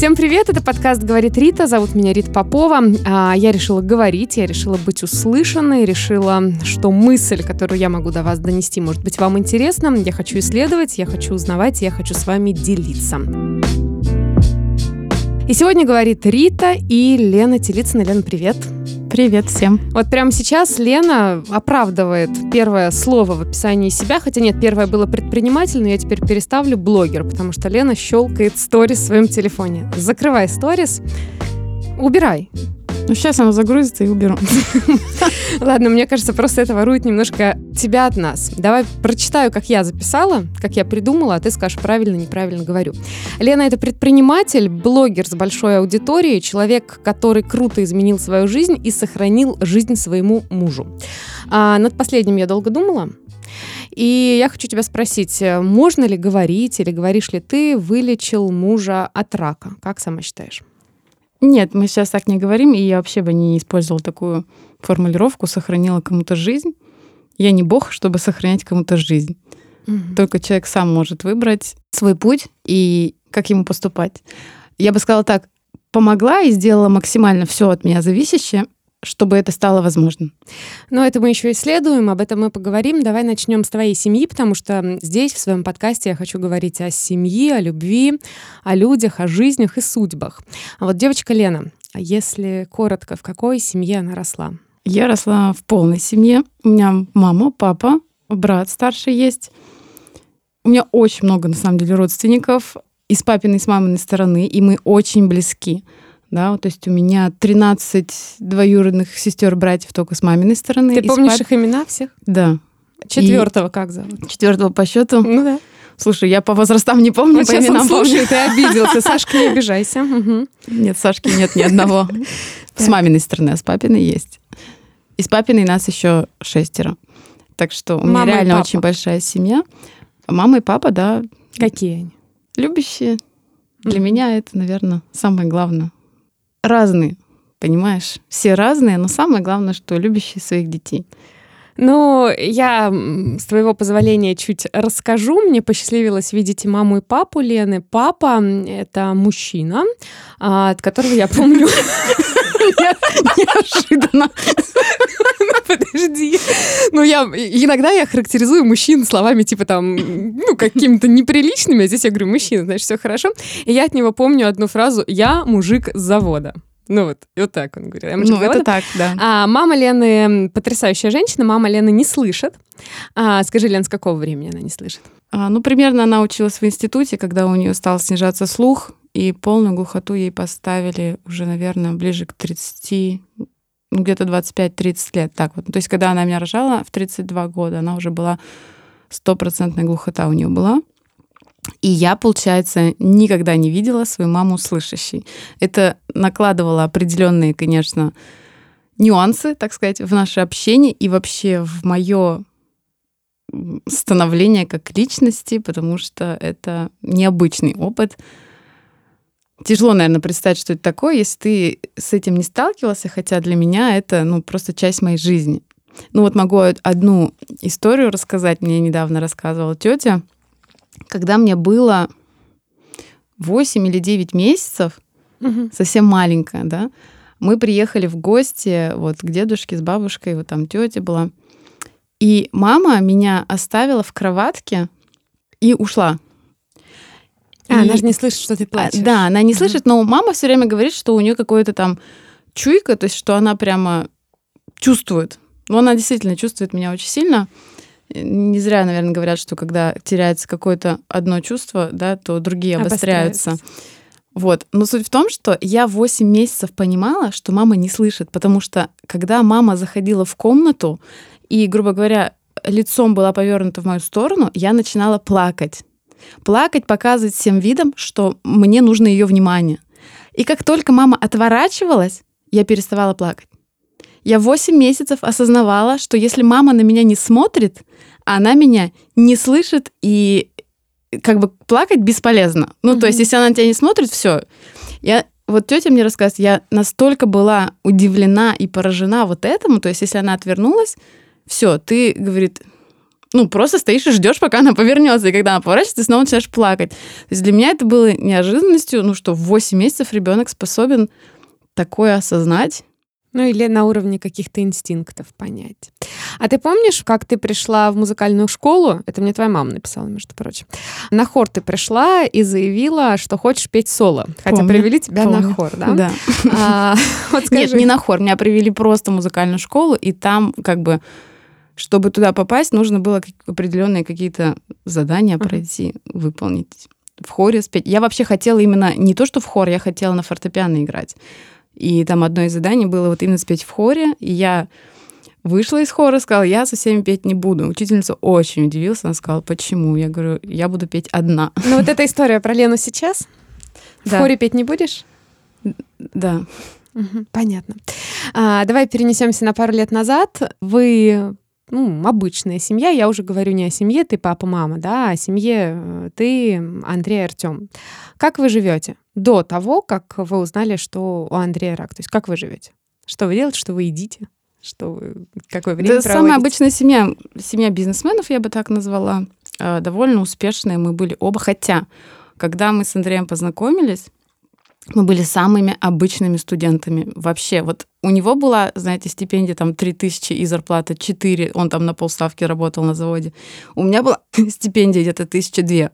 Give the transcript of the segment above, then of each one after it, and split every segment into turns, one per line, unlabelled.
Всем привет, это подкаст «Говорит Рита», зовут меня Рита Попова. А, я решила говорить, я решила быть услышанной, решила, что мысль, которую я могу до вас донести, может быть вам интересна. Я хочу исследовать, я хочу узнавать, я хочу с вами делиться. И сегодня говорит Рита и Лена Телицына. Лена, привет.
Привет всем.
Вот прямо сейчас Лена оправдывает первое слово в описании себя, хотя нет, первое было предприниматель, но я теперь переставлю блогер, потому что Лена щелкает сторис в своем телефоне. Закрывай сторис, убирай.
Ну, сейчас она загрузится и уберу.
Ладно, мне кажется, просто это ворует немножко тебя от нас. Давай прочитаю, как я записала, как я придумала, а ты скажешь, правильно, неправильно говорю. Лена — это предприниматель, блогер с большой аудиторией, человек, который круто изменил свою жизнь и сохранил жизнь своему мужу. А над последним я долго думала, и я хочу тебя спросить, можно ли говорить или говоришь ли ты, вылечил мужа от рака? Как сама считаешь?
Нет, мы сейчас так не говорим, и я вообще бы не использовала такую формулировку «сохранила кому-то жизнь». Я не бог, чтобы сохранять кому-то жизнь. Угу. Только человек сам может выбрать свой путь и как ему поступать. Я бы сказала так, помогла и сделала максимально все от меня зависящее, чтобы это стало возможным.
Но это мы еще исследуем, об этом мы поговорим. Давай начнем с твоей семьи, потому что здесь, в своем подкасте, я хочу говорить о семье, о любви, о людях, о жизнях и судьбах. А вот девочка Лена, а если коротко, в какой семье она росла?
Я росла в полной семье. У меня мама, папа, брат старший есть. У меня очень много, на самом деле, родственников и с папиной, и с маминой стороны, и мы очень близки да, то есть у меня 13 двоюродных сестер, братьев только с маминой стороны.
Ты помнишь пап... их имена всех?
Да.
Четвертого и... как зовут?
Четвертого по счету.
Ну да.
Слушай, я по возрастам не помню,
вот по именам слушай, ты обиделся. Сашка, не обижайся.
Нет, Сашки нет ни одного. С маминой стороны, а с папиной есть. И с папиной нас еще шестеро. Так что у меня реально очень большая семья. Мама и папа, да.
Какие они?
Любящие. Для меня это, наверное, самое главное разные, понимаешь? Все разные, но самое главное, что любящие своих детей.
Ну, я, с твоего позволения, чуть расскажу. Мне посчастливилось видеть маму, и папу Лены. Папа — это мужчина, а, от которого я помню...
Неожиданно.
Подожди. Ну, я иногда я характеризую мужчин словами типа там, ну, какими-то неприличными, а здесь я говорю, мужчина, значит, все хорошо. И я от него помню одну фразу «я мужик с завода». Ну вот, вот так он говорил.
Ну, это так, да.
А, мама Лены потрясающая женщина, мама Лены не слышит. А, скажи, Лен, с какого времени она не слышит?
А, ну, примерно она училась в институте, когда у нее стал снижаться слух, и полную глухоту ей поставили уже, наверное, ближе к 30, ну, где-то 25-30 лет. Так вот. То есть, когда она меня рожала в 32 года, она уже была стопроцентная глухота у нее была. И я, получается, никогда не видела свою маму слышащей. Это накладывало определенные, конечно, нюансы, так сказать, в наше общение и вообще в мое становление как личности, потому что это необычный опыт тяжело, наверное, представить, что это такое, если ты с этим не сталкивался, хотя для меня это, ну, просто часть моей жизни. Ну, вот могу одну историю рассказать. Мне недавно рассказывала тетя, когда мне было 8 или 9 месяцев, угу. совсем маленькая, да, мы приехали в гости вот к дедушке с бабушкой, вот там тетя была. И мама меня оставила в кроватке и ушла.
А, и... она же не слышит, что ты плачешь.
Да, она не слышит, но мама все время говорит, что у нее какое-то там чуйка, то есть что она прямо чувствует. Но она действительно чувствует меня очень сильно. Не зря, наверное, говорят, что когда теряется какое-то одно чувство, да, то другие обостряются. Вот. Но суть в том, что я 8 месяцев понимала, что мама не слышит, потому что когда мама заходила в комнату и, грубо говоря, лицом была повернута в мою сторону, я начинала плакать. Плакать, показывать всем видом, что мне нужно ее внимание. И как только мама отворачивалась, я переставала плакать. Я 8 месяцев осознавала, что если мама на меня не смотрит, она меня не слышит и как бы плакать бесполезно. Ну, mm-hmm. то есть, если она на тебя не смотрит, все. Я вот тетя мне рассказывает, я настолько была удивлена и поражена вот этому, то есть, если она отвернулась, все, ты, говорит, ну, просто стоишь и ждешь, пока она повернется. И когда она поворачивается, ты снова начинаешь плакать. То есть для меня это было неожиданностью, ну, что в 8 месяцев ребенок способен такое осознать.
Ну или на уровне каких-то инстинктов понять. А ты помнишь, как ты пришла в музыкальную школу? Это мне твоя мама написала, между прочим. На хор ты пришла и заявила, что хочешь петь соло. Хотя
Помню,
привели тебя
помню.
на хор, да?
Да.
А, вот
Нет,
скажи.
не на хор. Меня привели просто в музыкальную школу, и там как бы чтобы туда попасть, нужно было определенные какие-то задания пройти, выполнить. В хоре спеть. Я вообще хотела именно не то, что в хор, я хотела на фортепиано играть. И там одно из заданий было вот именно спеть в хоре. И я вышла из хора, сказала, я со всеми петь не буду. Учительница очень удивилась, она сказала, почему? Я говорю, я буду петь одна.
Ну вот эта история про Лену сейчас? В хоре петь не будешь?
Да.
Понятно. А, давай перенесемся на пару лет назад. Вы ну, обычная семья. Я уже говорю не о семье, ты папа, мама, да, а о семье э, ты, Андрей, Артем. Как вы живете до того, как вы узнали, что у Андрея рак? То есть как вы живете? Что вы делаете, что вы едите? Что вы, какое время
Да, самая
проводите?
обычная семья, семья бизнесменов, я бы так назвала, э, довольно успешные мы были оба. Хотя, когда мы с Андреем познакомились, мы были самыми обычными студентами. Вообще, вот у него была, знаете, стипендия там 3000 и зарплата 4, он там на полставки работал на заводе. У меня была стипендия где-то 1002.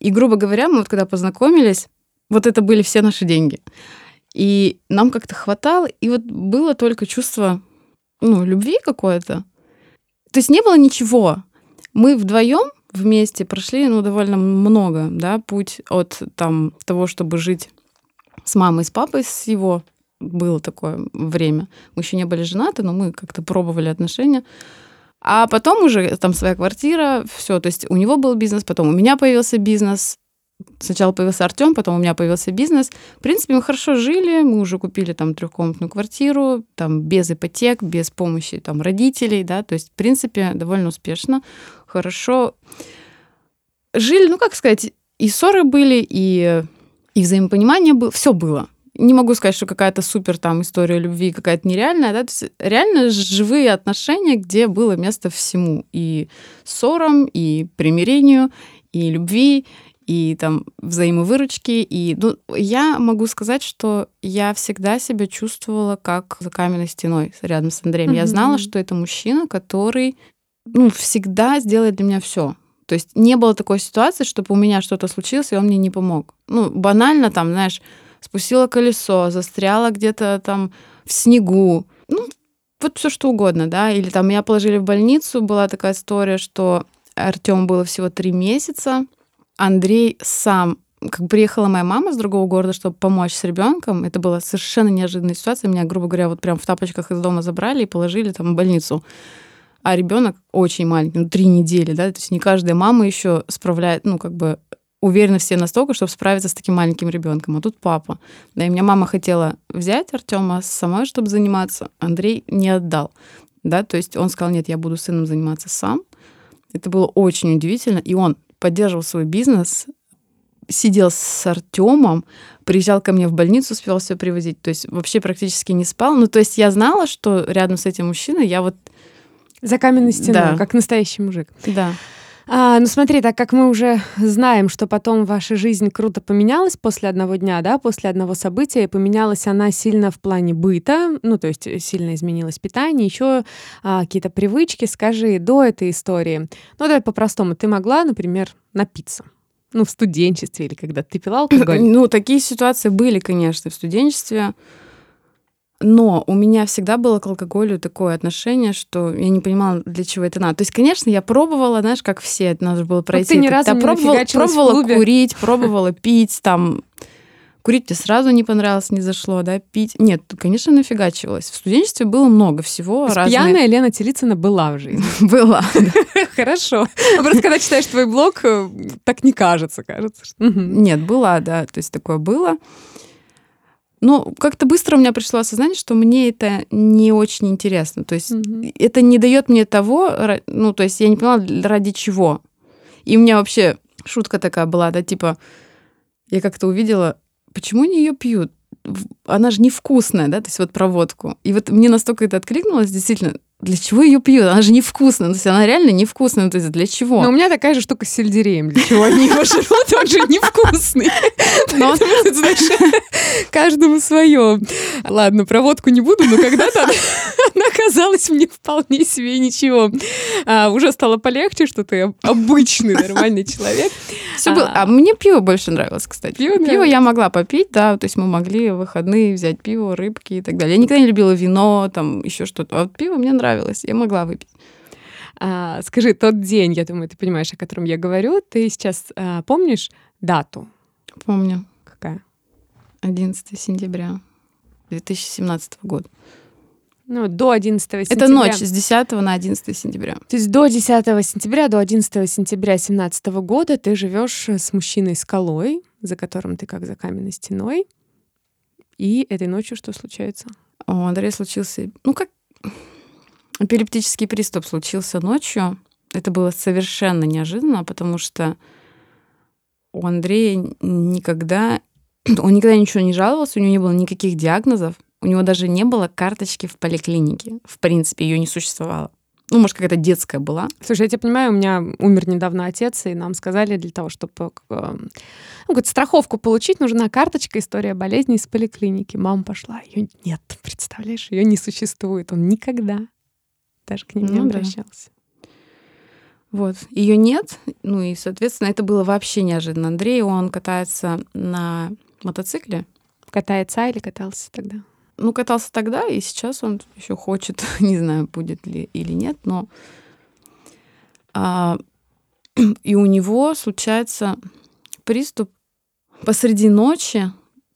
И, грубо говоря, мы вот когда познакомились, вот это были все наши деньги. И нам как-то хватало, и вот было только чувство ну, любви какое-то. То есть не было ничего. Мы вдвоем вместе прошли, ну, довольно много, да, путь от там того, чтобы жить с мамой, с папой, с его было такое время. Мы еще не были женаты, но мы как-то пробовали отношения. А потом уже там своя квартира, все. То есть у него был бизнес, потом у меня появился бизнес. Сначала появился Артем, потом у меня появился бизнес. В принципе, мы хорошо жили, мы уже купили там трехкомнатную квартиру, там без ипотек, без помощи там родителей, да, то есть, в принципе, довольно успешно, хорошо. Жили, ну, как сказать, и ссоры были, и, и взаимопонимание было, все было. Не могу сказать, что какая-то супер там история любви какая-то нереальная, да, реально живые отношения, где было место всему, и ссорам, и примирению, и любви, и там взаимовыручки. И ну, я могу сказать, что я всегда себя чувствовала как за каменной стеной рядом с Андреем. Я
Мгм.
знала, что это мужчина, который ну, всегда сделает для меня все. То есть не было такой ситуации, чтобы у меня что-то случилось, и он мне не помог. Ну, банально там, знаешь, спустила колесо, застряла где-то там в снегу. Ну, вот все что угодно, да. Или там меня положили в больницу, была такая история, что Артем было всего три месяца, Андрей сам как приехала моя мама с другого города, чтобы помочь с ребенком. Это была совершенно неожиданная ситуация. Меня, грубо говоря, вот прям в тапочках из дома забрали и положили там в больницу. А ребенок очень маленький, ну, три недели, да, то есть не каждая мама еще справляет, ну, как бы уверены все настолько, чтобы справиться с таким маленьким ребенком. А тут папа. Да, и меня мама хотела взять Артема самой, чтобы заниматься. Андрей не отдал. Да, то есть он сказал, нет, я буду сыном заниматься сам. Это было очень удивительно. И он поддерживал свой бизнес, сидел с Артемом, приезжал ко мне в больницу, успел все привозить. То есть вообще практически не спал. Ну, то есть я знала, что рядом с этим мужчиной я вот...
За каменной стеной,
Да.
как настоящий мужик.
Да.
А, ну смотри, так как мы уже знаем, что потом ваша жизнь круто поменялась после одного дня, да, после одного события, и поменялась она сильно в плане быта, ну то есть сильно изменилось питание, еще а, какие-то привычки. Скажи, до этой истории, ну давай по-простому, ты могла, например, напиться? Ну, в студенчестве или когда ты пила алкоголь?
Ну, такие ситуации были, конечно, в студенчестве. Но у меня всегда было к алкоголю такое отношение, что я не понимала, для чего это надо. То есть, конечно, я пробовала, знаешь, как все, это надо было пройти.
ты ни разу не
пробовала, пробовала курить, пробовала пить, там... Курить мне сразу не понравилось, не зашло, да, пить. Нет, конечно, нафигачивалась. В студенчестве было много всего. Разные-
Пьяная Лена Телицына была в жизни.
Была.
Хорошо. А Просто когда читаешь твой блог, э, так не кажется, кажется.
Нет, была, да, то есть такое было. Но как-то быстро у меня пришло осознание, что мне это не очень интересно. То есть
Мгм.
это не дает мне того, ну, то есть я не поняла, ради чего. И у меня вообще шутка такая была, да, типа, я как-то увидела, почему они ее пьют? Она же невкусная, да, то есть вот про водку. И вот мне настолько это откликнулось, действительно, для чего ее пьют? Она же невкусная. То есть она реально невкусная. То есть для чего?
Но у меня такая же штука с сельдереем. Для чего они его жрут? Он же невкусный. Но каждому свое. Ладно, про водку не буду, но когда-то она казалась мне вполне себе ничего. А, уже стало полегче, что ты обычный нормальный человек.
Все было. А мне пиво больше нравилось, кстати. Пиво, пиво я могла попить, да. То есть мы могли в выходные взять пиво, рыбки и так далее. Я никогда не любила вино, там еще что-то. А вот пиво мне нравилось нравилось, я могла выпить.
А, скажи, тот день, я думаю, ты понимаешь, о котором я говорю, ты сейчас а, помнишь дату?
Помню.
Какая?
11 сентября 2017 года.
Ну, до 11 сентября.
Это ночь с 10 на 11 сентября.
То есть до 10 сентября, до 11 сентября 2017 года ты живешь с мужчиной скалой, за которым ты как за каменной стеной. И этой ночью что случается?
У Андрея случился, ну как Эпилептический приступ случился ночью. Это было совершенно неожиданно, потому что у Андрея никогда... Он никогда ничего не жаловался, у него не было никаких диагнозов, у него даже не было карточки в поликлинике. В принципе, ее не существовало. Ну, может, какая-то детская была.
Слушай, я тебя понимаю, у меня умер недавно отец, и нам сказали, для того, чтобы э, ну, страховку получить, нужна карточка «История болезни» из поликлиники. Мама пошла, ее нет, представляешь, ее не существует. Он никогда даже к ним ну, не обращался. Да.
Вот. Ее нет. Ну и, соответственно, это было вообще неожиданно. Андрей, он катается на мотоцикле.
Катается или катался тогда?
Ну, катался тогда, и сейчас он еще хочет, не знаю, будет ли или нет, но а, и у него случается приступ посреди ночи,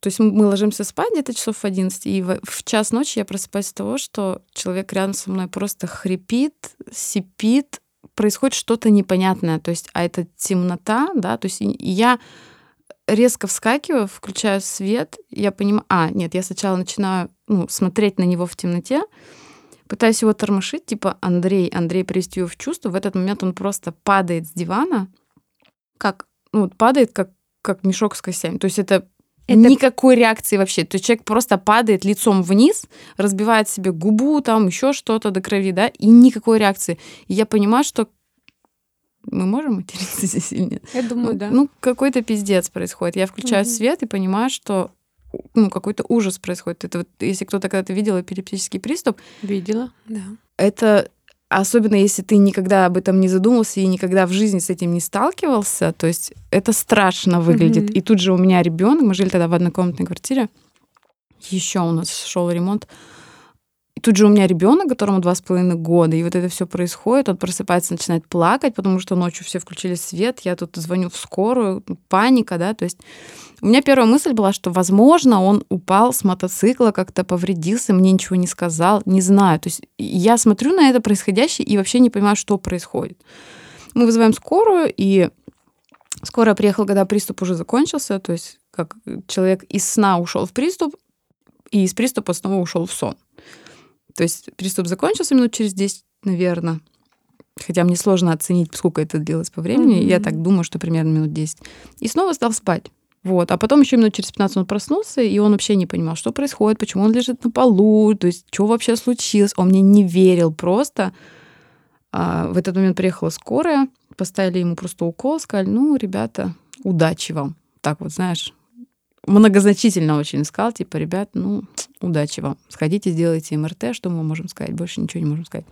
то есть мы ложимся спать где-то часов в 11, и в час ночи я просыпаюсь от того, что человек рядом со мной просто хрипит, сипит, происходит что-то непонятное. То есть, а это темнота, да, то есть я резко вскакиваю, включаю свет, я понимаю... А, нет, я сначала начинаю ну, смотреть на него в темноте, пытаюсь его тормошить, типа Андрей, Андрей привести его в чувство. В этот момент он просто падает с дивана, как, ну, падает как, как мешок с костями. То есть это это... Никакой реакции вообще. То есть человек просто падает лицом вниз, разбивает себе губу, там еще что-то до крови, да, и никакой реакции. И я понимаю, что мы можем материться здесь или нет?
Я думаю,
ну,
да.
Ну, какой-то пиздец происходит. Я включаю mm-hmm. свет и понимаю, что ну, какой-то ужас происходит. Это вот, если кто-то когда-то видел эпилептический приступ...
Видела, да.
Это особенно если ты никогда об этом не задумался и никогда в жизни с этим не сталкивался, то есть это страшно выглядит. Mm-hmm. И тут же у меня ребенок, мы жили тогда в однокомнатной квартире, еще у нас шел ремонт. Тут же у меня ребенок, которому два с половиной года, и вот это все происходит, он просыпается, начинает плакать, потому что ночью все включили свет, я тут звоню в скорую, паника, да, то есть у меня первая мысль была, что, возможно, он упал с мотоцикла, как-то повредился, мне ничего не сказал, не знаю. То есть я смотрю на это происходящее и вообще не понимаю, что происходит. Мы вызываем скорую, и скорая приехала, когда приступ уже закончился, то есть как человек из сна ушел в приступ, и из приступа снова ушел в сон. То есть приступ закончился минут через 10, наверное. Хотя мне сложно оценить, сколько это длилось по времени. Mm-hmm. Я так думаю, что примерно минут 10. И снова стал спать. Вот. А потом еще минут через 15 он проснулся, и он вообще не понимал, что происходит, почему он лежит на полу, то есть что вообще случилось. Он мне не верил просто. А в этот момент приехала скорая, поставили ему просто укол, сказали, ну, ребята, удачи вам. Так вот, знаешь, многозначительно очень сказал, типа, ребят, ну, удачи вам. Сходите, сделайте МРТ, что мы можем сказать, больше ничего не можем сказать.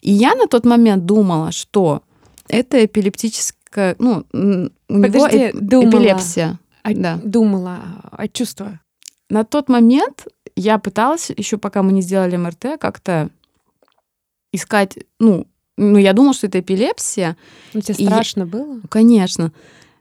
И я на тот момент думала, что это эпилептическая, ну, у Подожди, него эп- думала, эпилепсия.
А, да. Думала, а чувства?
На тот момент я пыталась, еще пока мы не сделали МРТ, как-то искать, ну, ну, я думала, что это эпилепсия.
Ну, тебе страшно я... было?
Конечно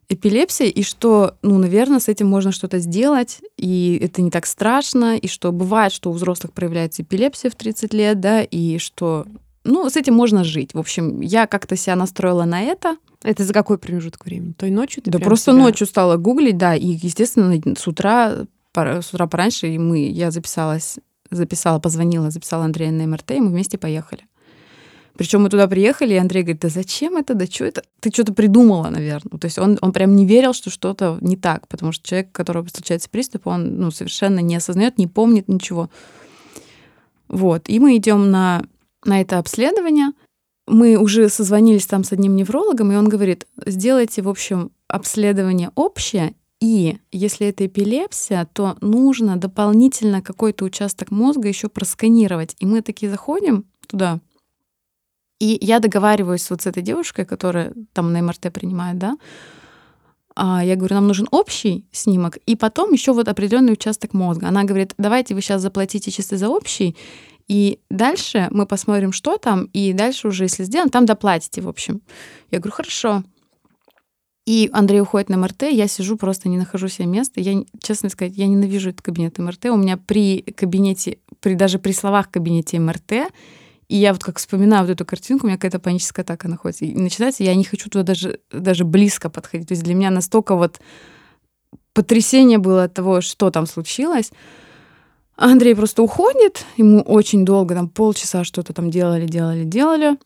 эпилепсия, и что, ну, наверное, с этим можно что-то сделать, и это не так страшно, и что бывает, что у взрослых проявляется эпилепсия в 30 лет, да, и что, ну, с этим можно жить. В общем, я как-то себя настроила на это.
Это за какой промежуток времени? Той ночью?
Ты да просто себя... ночью стала гуглить, да, и, естественно, с утра, с утра пораньше и мы, я записалась, записала, позвонила, записала Андрея на МРТ, и мы вместе поехали. Причем мы туда приехали, и Андрей говорит, да зачем это, да что это? Ты что-то придумала, наверное. То есть он, он прям не верил, что что-то не так, потому что человек, которого случается приступ, он ну, совершенно не осознает, не помнит ничего. Вот. И мы идем на на это обследование. Мы уже созвонились там с одним неврологом, и он говорит, сделайте, в общем, обследование общее, и если это эпилепсия, то нужно дополнительно какой-то участок мозга еще просканировать. И мы такие заходим туда, и я договариваюсь вот с этой девушкой, которая там на МРТ принимает, да, а я говорю, нам нужен общий снимок, и потом еще вот определенный участок мозга. Она говорит, давайте вы сейчас заплатите чисто за общий, и дальше мы посмотрим, что там, и дальше уже, если сделаем, там доплатите, в общем. Я говорю, хорошо. И Андрей уходит на МРТ, я сижу, просто не нахожу себе места. Я, честно сказать, я ненавижу этот кабинет МРТ. У меня при кабинете, при, даже при словах кабинете МРТ, и я вот как вспоминаю вот эту картинку, у меня какая-то паническая атака находится. И начинается, я не хочу туда даже, даже близко подходить. То есть для меня настолько вот потрясение было от того, что там случилось. Андрей просто уходит, ему очень долго, там полчаса что-то там делали, делали, делали.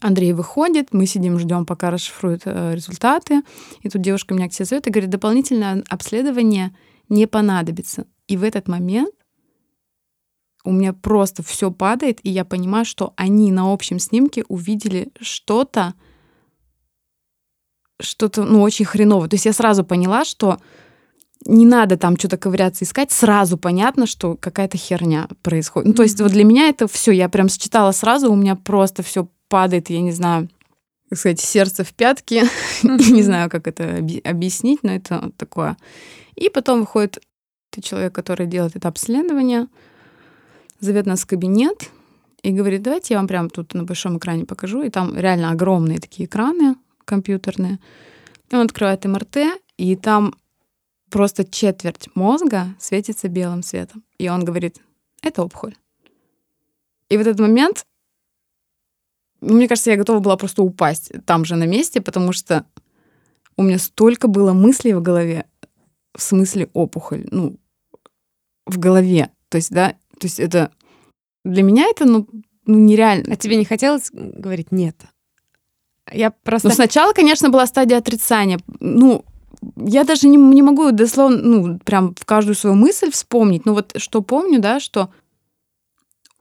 Андрей выходит, мы сидим, ждем, пока расшифруют э, результаты. И тут девушка меня к себе зовет и говорит, дополнительное обследование не понадобится. И в этот момент у меня просто все падает, и я понимаю, что они на общем снимке увидели что-то, что-то, ну, очень хреново. То есть я сразу поняла, что не надо там что-то ковыряться, искать, сразу понятно, что какая-то херня происходит. Ну, то есть вот для меня это все, я прям считала сразу, у меня просто все падает, я не знаю, как сказать, сердце в пятки, не знаю, как это объяснить, но это такое. И потом выходит ты человек, который делает это обследование, зовет нас в кабинет и говорит, давайте я вам прямо тут на большом экране покажу. И там реально огромные такие экраны компьютерные. И он открывает МРТ, и там просто четверть мозга светится белым светом. И он говорит, это опухоль. И в этот момент, мне кажется, я готова была просто упасть там же на месте, потому что у меня столько было мыслей в голове, в смысле опухоль, ну, в голове. То есть, да, то есть это для меня это ну, ну нереально.
А тебе не хотелось говорить нет? Я просто...
Ну, сначала, конечно, была стадия отрицания. Ну, я даже не, не могу дословно, ну, прям в каждую свою мысль вспомнить. Но вот что помню, да, что,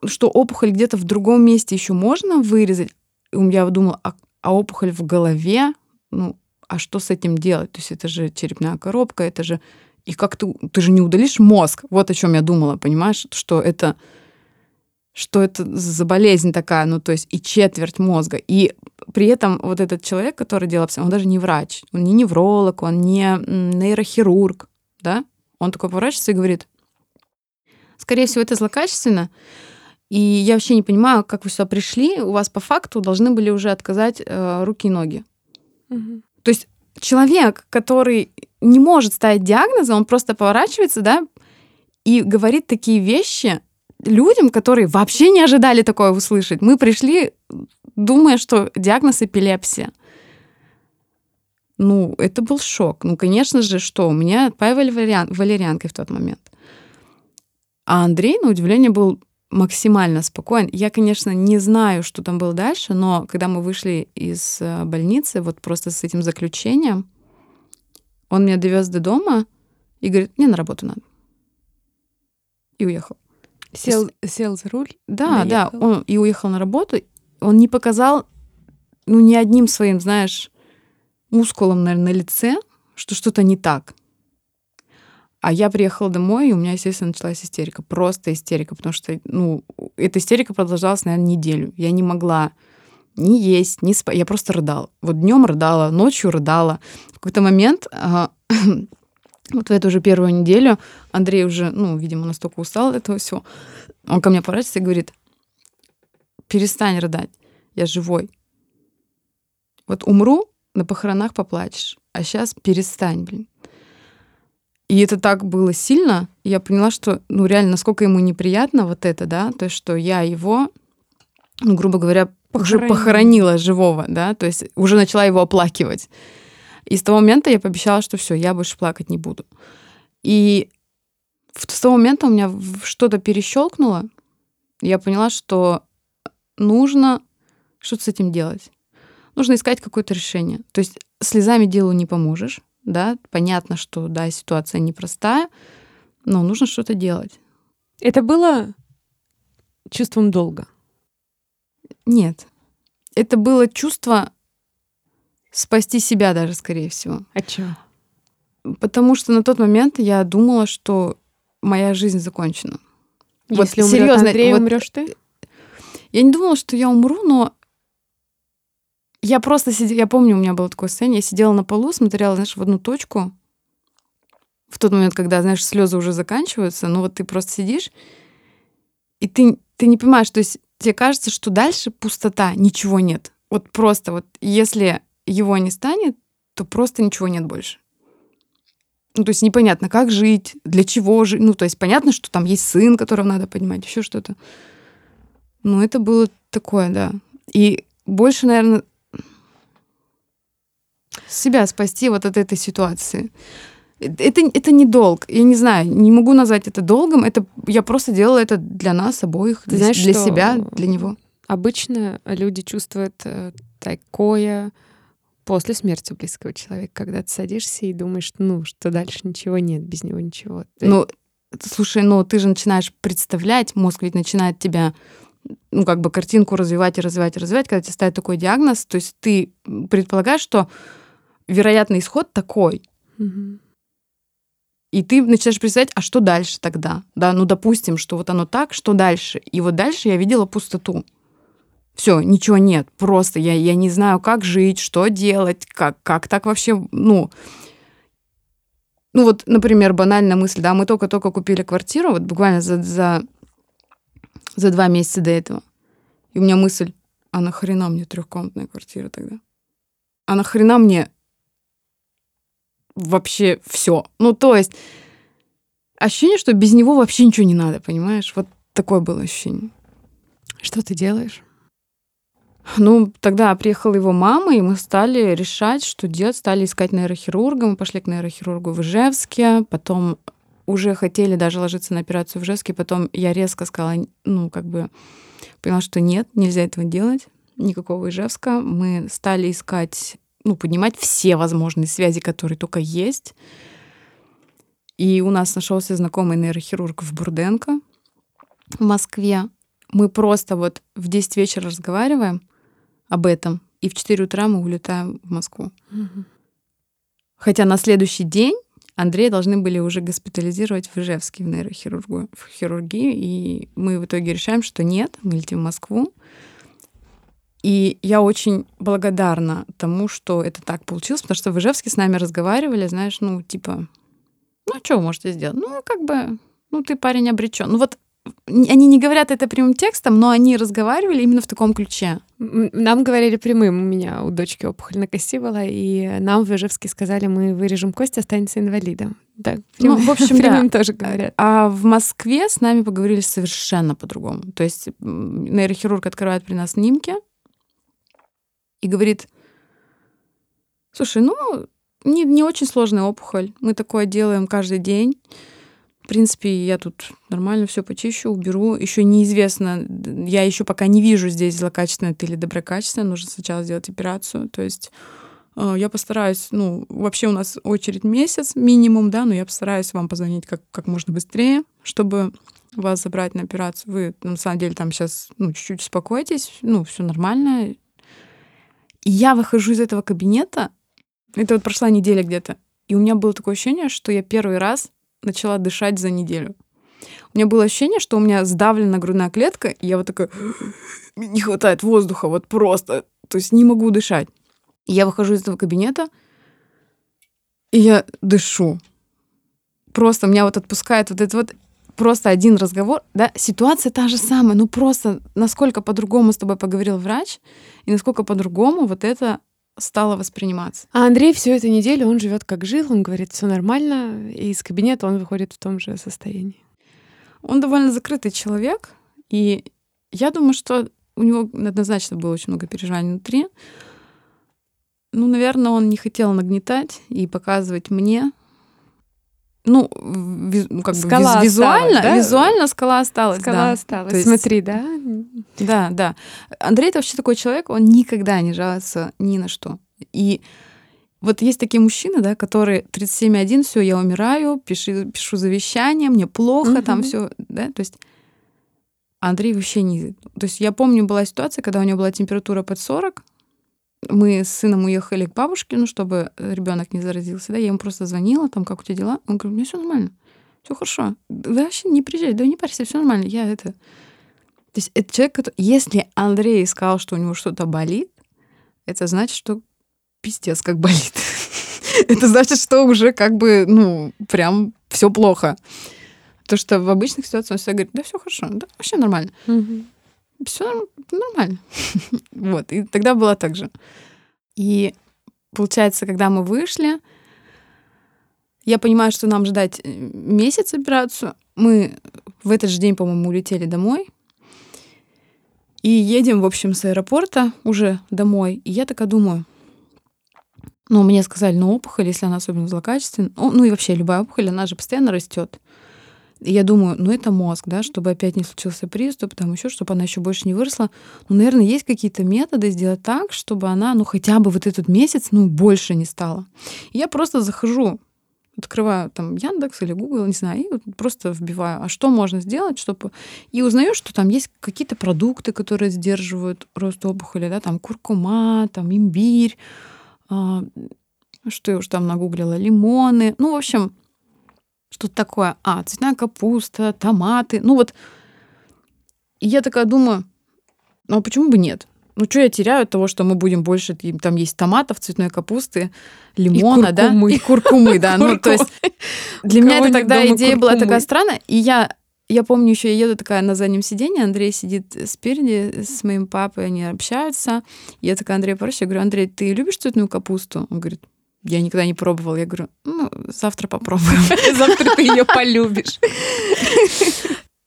что опухоль где-то в другом месте еще можно вырезать. Я думала, а, а опухоль в голове, ну, а что с этим делать? То есть это же черепная коробка, это же и как ты, ты же не удалишь мозг. Вот о чем я думала, понимаешь, что это что это за болезнь такая, ну, то есть и четверть мозга. И при этом вот этот человек, который делал он даже не врач, он не невролог, он не нейрохирург, да? Он такой поворачивается и говорит, скорее всего, это злокачественно, и я вообще не понимаю, как вы сюда пришли, у вас по факту должны были уже отказать э, руки и ноги. Угу. То есть человек, который не может ставить диагнозы, он просто поворачивается, да, и говорит такие вещи людям, которые вообще не ожидали такое услышать. Мы пришли, думая, что диагноз эпилепсия. Ну, это был шок. Ну, конечно же, что? У меня отпаивали валериан, валерьянкой в тот момент. А Андрей, на удивление, был максимально спокоен. Я, конечно, не знаю, что там было дальше, но когда мы вышли из э, больницы, вот просто с этим заключением, он меня довез до дома и говорит, мне на работу надо. И уехал.
Сел, сел за руль?
Да, доехал. да. Он и уехал на работу. Он не показал, ну, ни одним своим, знаешь, мускулом, наверное, на лице, что что-то не так. А я приехала домой, и у меня, естественно, началась истерика. Просто истерика, потому что, ну, эта истерика продолжалась, наверное, неделю. Я не могла ни есть, ни спать. Я просто рыдала. Вот днем рыдала, ночью рыдала. В какой-то момент, а, вот в эту же первую неделю, Андрей уже, ну, видимо, настолько устал от этого всего, он ко мне поворачивается и говорит, перестань рыдать, я живой. Вот умру, на похоронах поплачешь, а сейчас перестань, блин. И это так было сильно, я поняла, что, ну, реально, насколько ему неприятно вот это, да, то есть, что я его, ну, грубо говоря, Похоронила. уже похоронила живого, да, то есть уже начала его оплакивать. И с того момента я пообещала, что все, я больше плакать не буду. И с того момента у меня что-то перещелкнуло. Я поняла, что нужно что-то с этим делать. Нужно искать какое-то решение. То есть слезами делу не поможешь, да, понятно, что, да, ситуация непростая, но нужно что-то делать.
Это было чувством долга?
Нет. Это было чувство спасти себя даже, скорее всего.
А чё?
Потому что на тот момент я думала, что моя жизнь закончена.
Если вот, умрет серьезно, Андрей, вот, умрешь ты?
Я не думала, что я умру, но я просто сидела, я помню, у меня было такое состояние, я сидела на полу, смотрела, знаешь, в одну точку, в тот момент, когда, знаешь, слезы уже заканчиваются, ну вот ты просто сидишь, и ты, ты не понимаешь, то есть тебе кажется, что дальше пустота, ничего нет. Вот просто вот, если его не станет, то просто ничего нет больше. Ну, то есть непонятно, как жить, для чего жить. Ну, то есть понятно, что там есть сын, которого надо поднимать, еще что-то. Ну, это было такое, да. И больше, наверное, себя спасти вот от этой ситуации. Это, это не долг. Я не знаю, не могу назвать это долгом. Это, я просто делала это для нас обоих, Ты для, знаешь, для себя, для него.
Обычно люди чувствуют э, такое после смерти близкого человека, когда ты садишься и думаешь, ну, что дальше ничего нет, без него ничего.
Ну, слушай, ну, ты же начинаешь представлять, мозг ведь начинает тебя ну, как бы картинку развивать и развивать и развивать, когда тебе ставят такой диагноз, то есть ты предполагаешь, что вероятный исход такой. Угу. И ты начинаешь представлять, а что дальше тогда? Да, ну, допустим, что вот оно так, что дальше? И вот дальше я видела пустоту. Все, ничего нет. Просто я, я не знаю, как жить, что делать, как, как так вообще, ну... Ну вот, например, банальная мысль, да, мы только-только купили квартиру, вот буквально за, за за два месяца до этого. И у меня мысль, а нахрена мне трехкомнатная квартира тогда? А нахрена мне вообще все? Ну, то есть ощущение, что без него вообще ничего не надо, понимаешь? Вот такое было ощущение.
Что ты делаешь?
Ну, тогда приехала его мама, и мы стали решать, что делать. Стали искать нейрохирурга. Мы пошли к нейрохирургу в Ижевске. Потом уже хотели даже ложиться на операцию в Жеске, потом я резко сказала, ну, как бы поняла, что нет, нельзя этого делать, никакого Ижевска. Мы стали искать, ну, поднимать все возможные связи, которые только есть. И у нас нашелся знакомый нейрохирург в Бурденко в Москве. Мы просто вот в 10 вечера разговариваем об этом, и в 4 утра мы улетаем в Москву. Угу. Хотя на следующий день Андрея должны были уже госпитализировать в Ижевске в нейрохирургию, в хирургию, и мы в итоге решаем, что нет, мы летим в Москву. И я очень благодарна тому, что это так получилось, потому что в Ижевске с нами разговаривали, знаешь, ну, типа, ну, что вы можете сделать? Ну, как бы, ну, ты парень обречен. Ну, вот они не говорят это прямым текстом, но они разговаривали именно в таком ключе.
Нам говорили прямым. У меня у дочки опухоль на кости была, и нам в Ижевске сказали, мы вырежем кость, останется инвалидом.
Да, прям, ну, в общем, прямым да. тоже говорят. А в Москве с нами поговорили совершенно по-другому. То есть нейрохирург открывает при нас снимки и говорит, слушай, ну, не, не очень сложная опухоль. Мы такое делаем каждый день принципе, я тут нормально все почищу, уберу. Еще неизвестно, я еще пока не вижу здесь злокачественное это или доброкачественное. Нужно сначала сделать операцию. То есть э, я постараюсь, ну, вообще у нас очередь месяц минимум, да, но я постараюсь вам позвонить как, как можно быстрее, чтобы вас забрать на операцию. Вы, на самом деле, там сейчас, ну, чуть-чуть успокойтесь, ну, все нормально. И я выхожу из этого кабинета, это вот прошла неделя где-то, и у меня было такое ощущение, что я первый раз начала дышать за неделю. У меня было ощущение, что у меня сдавлена грудная клетка, и я вот такая, не хватает воздуха, вот просто, то есть не могу дышать. И я выхожу из этого кабинета, и я дышу. Просто меня вот отпускает вот этот вот просто один разговор, да, ситуация та же самая, ну просто насколько по-другому с тобой поговорил врач, и насколько по-другому вот это стало восприниматься.
А Андрей всю эту неделю, он живет как жил, он говорит, все нормально, и из кабинета он выходит в том же состоянии.
Он довольно закрытый человек, и я думаю, что у него однозначно было очень много переживаний внутри. Ну, наверное, он не хотел нагнетать и показывать мне, ну, ну как скала бы виз, визуально, осталась, да? визуально скала осталась.
Скала
да.
осталась. есть, Смотри, да?
Да, да. Андрей это вообще такой человек, он никогда не жалуется ни на что. И вот есть такие мужчины, да, которые 37,1, все, я умираю, пишу, пишу завещание, мне плохо, угу. там все, да, то есть Андрей вообще не... То есть я помню, была ситуация, когда у него была температура под 40, мы с сыном уехали к бабушке, ну, чтобы ребенок не заразился, да, я ему просто звонила, там, как у тебя дела? Он говорит, мне все нормально, все хорошо. Вы вообще не приезжай, да не парься, все нормально, я это... То есть это человек, который... Если Андрей сказал, что у него что-то болит, это значит, что пиздец как болит. это значит, что уже как бы, ну, прям все плохо. То, что в обычных ситуациях он всегда говорит, да, все хорошо, да, вообще нормально. Все нормально. вот, и тогда было так же. И получается, когда мы вышли, я понимаю, что нам ждать э, месяц операцию. Мы в этот же день, по-моему, улетели домой. И едем, в общем, с аэропорта уже домой. И я такая думаю, ну, мне сказали, ну, опухоль, если она особенно злокачественная, ну, ну и вообще любая опухоль, она же постоянно растет. И я думаю, ну это мозг, да, чтобы опять не случился приступ, там еще, чтобы она еще больше не выросла. Ну, наверное, есть какие-то методы сделать так, чтобы она, ну, хотя бы вот этот месяц, ну, больше не стала. И я просто захожу, открываю там Яндекс или Google, не знаю, и вот просто вбиваю, а что можно сделать, чтобы... И узнаю, что там есть какие-то продукты, которые сдерживают рост опухоли, да, там куркума, там имбирь, а, что я уж там нагуглила, лимоны. Ну, в общем, что-то такое. А, цветная капуста, томаты. Ну вот. И я такая думаю, ну а почему бы нет? Ну, что я теряю от того, что мы будем больше, там есть томатов, цветной капусты, лимона, и да? И куркумы, да. Ну, то есть для меня это тогда идея была такая странная. И я я помню, еще я еду такая на заднем сиденье, Андрей сидит спереди с моим папой, они общаются. Я такая, Андрей, проще, я говорю, Андрей, ты любишь цветную капусту? Он говорит, я никогда не пробовал. Я говорю, ну, завтра попробуем.
Завтра ты ее полюбишь.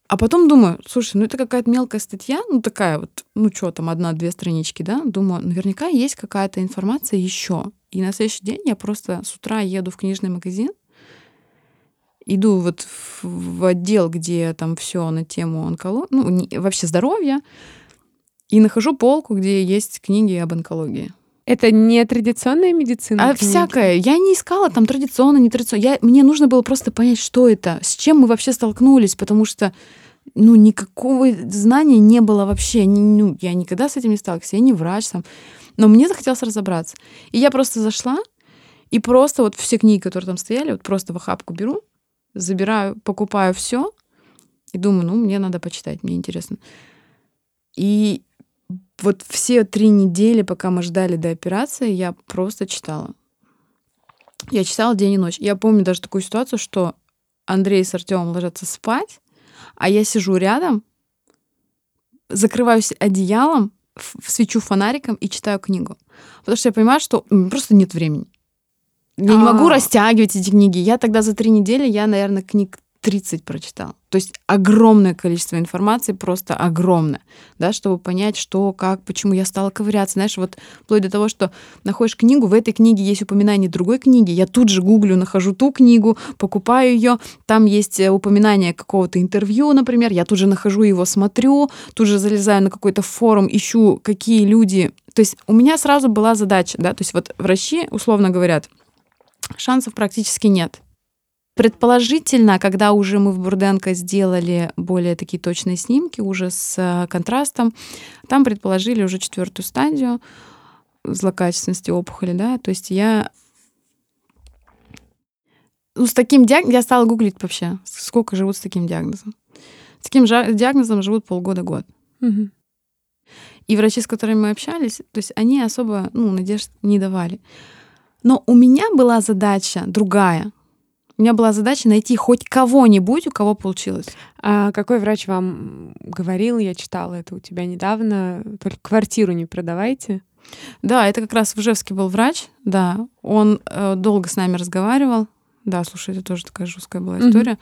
А потом думаю, слушай, ну это какая-то мелкая статья, ну такая вот, ну что там, одна-две странички, да? Думаю, наверняка есть какая-то информация еще. И на следующий день я просто с утра еду в книжный магазин, иду вот в отдел, где там все на тему онкологии, ну, не, вообще здоровья, и нахожу полку, где есть книги об онкологии.
Это не традиционная медицина?
А всякое. Я не искала там традиционно, не традиционно. Я, мне нужно было просто понять, что это, с чем мы вообще столкнулись, потому что ну, никакого знания не было вообще. Ну, я никогда с этим не сталкивалась, я не врач там. Но мне захотелось разобраться. И я просто зашла, и просто вот все книги, которые там стояли, вот просто в охапку беру, забираю, покупаю все и думаю, ну, мне надо почитать, мне интересно. И вот все три недели, пока мы ждали до операции, я просто читала. Я читала день и ночь. Я помню даже такую ситуацию, что Андрей с Артемом ложатся спать, а я сижу рядом, закрываюсь одеялом, свечу фонариком и читаю книгу. Потому что я понимаю, что просто нет времени. Я не могу а. растягивать эти книги. Я тогда за три недели, я, наверное, книг 30 прочитала. То есть огромное количество информации, просто огромное, да, чтобы понять, что, как, почему я стала ковыряться. Знаешь, вот вплоть до того, что находишь книгу, в этой книге есть упоминание другой книги, я тут же гуглю, нахожу ту книгу, покупаю ее, там есть э, упоминание какого-то интервью, например, я тут же нахожу его, смотрю, тут же залезаю на какой-то форум, ищу, какие люди... То есть у меня сразу была задача, да, то есть вот врачи, условно говорят, шансов практически нет. Предположительно, когда уже мы в Бурденко сделали более такие точные снимки, уже с э, контрастом, там предположили уже четвертую стадию злокачественности опухоли, да, то есть я ну, с таким диагнозом, я стала гуглить вообще, сколько живут с таким диагнозом. С таким диагнозом живут полгода-год. Угу. И врачи, с которыми мы общались, то есть они особо ну, надежд не давали. Но у меня была задача другая. У меня была задача найти хоть кого-нибудь, у кого получилось.
А какой врач вам говорил, я читала это у тебя недавно, только квартиру не продавайте?
Да, это как раз в Ижевске был врач, да. Он э, долго с нами разговаривал. Да, слушай, это тоже такая жесткая была история. Mm-hmm.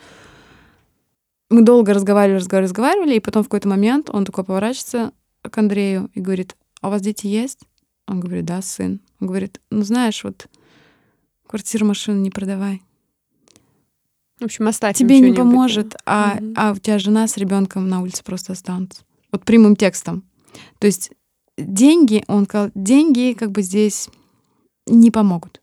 Мы долго разговаривали, разговаривали, разговаривали, и потом в какой-то момент он такой поворачивается к Андрею и говорит, а у вас дети есть? Он говорит, да, сын. Он говорит, ну знаешь, вот квартиру, машину не продавай.
В общем, оставь.
Тебе не поможет, а, угу. а у тебя жена с ребенком на улице просто останутся. Вот прямым текстом. То есть деньги, он сказал, деньги как бы здесь не помогут.